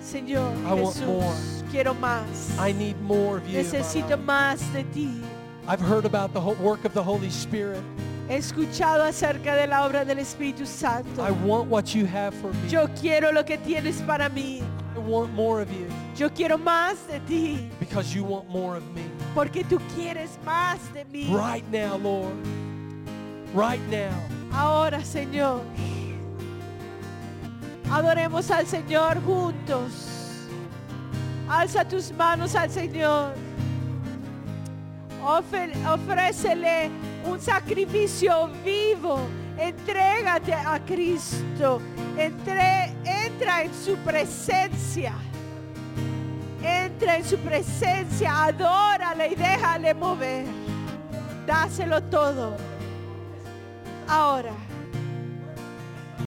Señor I want Jesús, more. quiero más. I need more of you. Necesito más de ti. I've heard about the whole work of the Holy Spirit. He escuchado acerca de la obra del Espíritu Santo. I want what you have for me. Yo quiero lo que tienes para mí. I want more of you Yo quiero más de ti. because you want more of me. Porque tú quieres más de mí. Right now, Lord. Right now. Ahora, Señor. Adoremos al Señor juntos. Alza tus manos al Señor. Ofrécele un sacrificio vivo. Entrégate a Cristo. Entre- entra en su presencia. Entra en su presencia. Adórale y déjale mover. Dáselo todo. Ahora.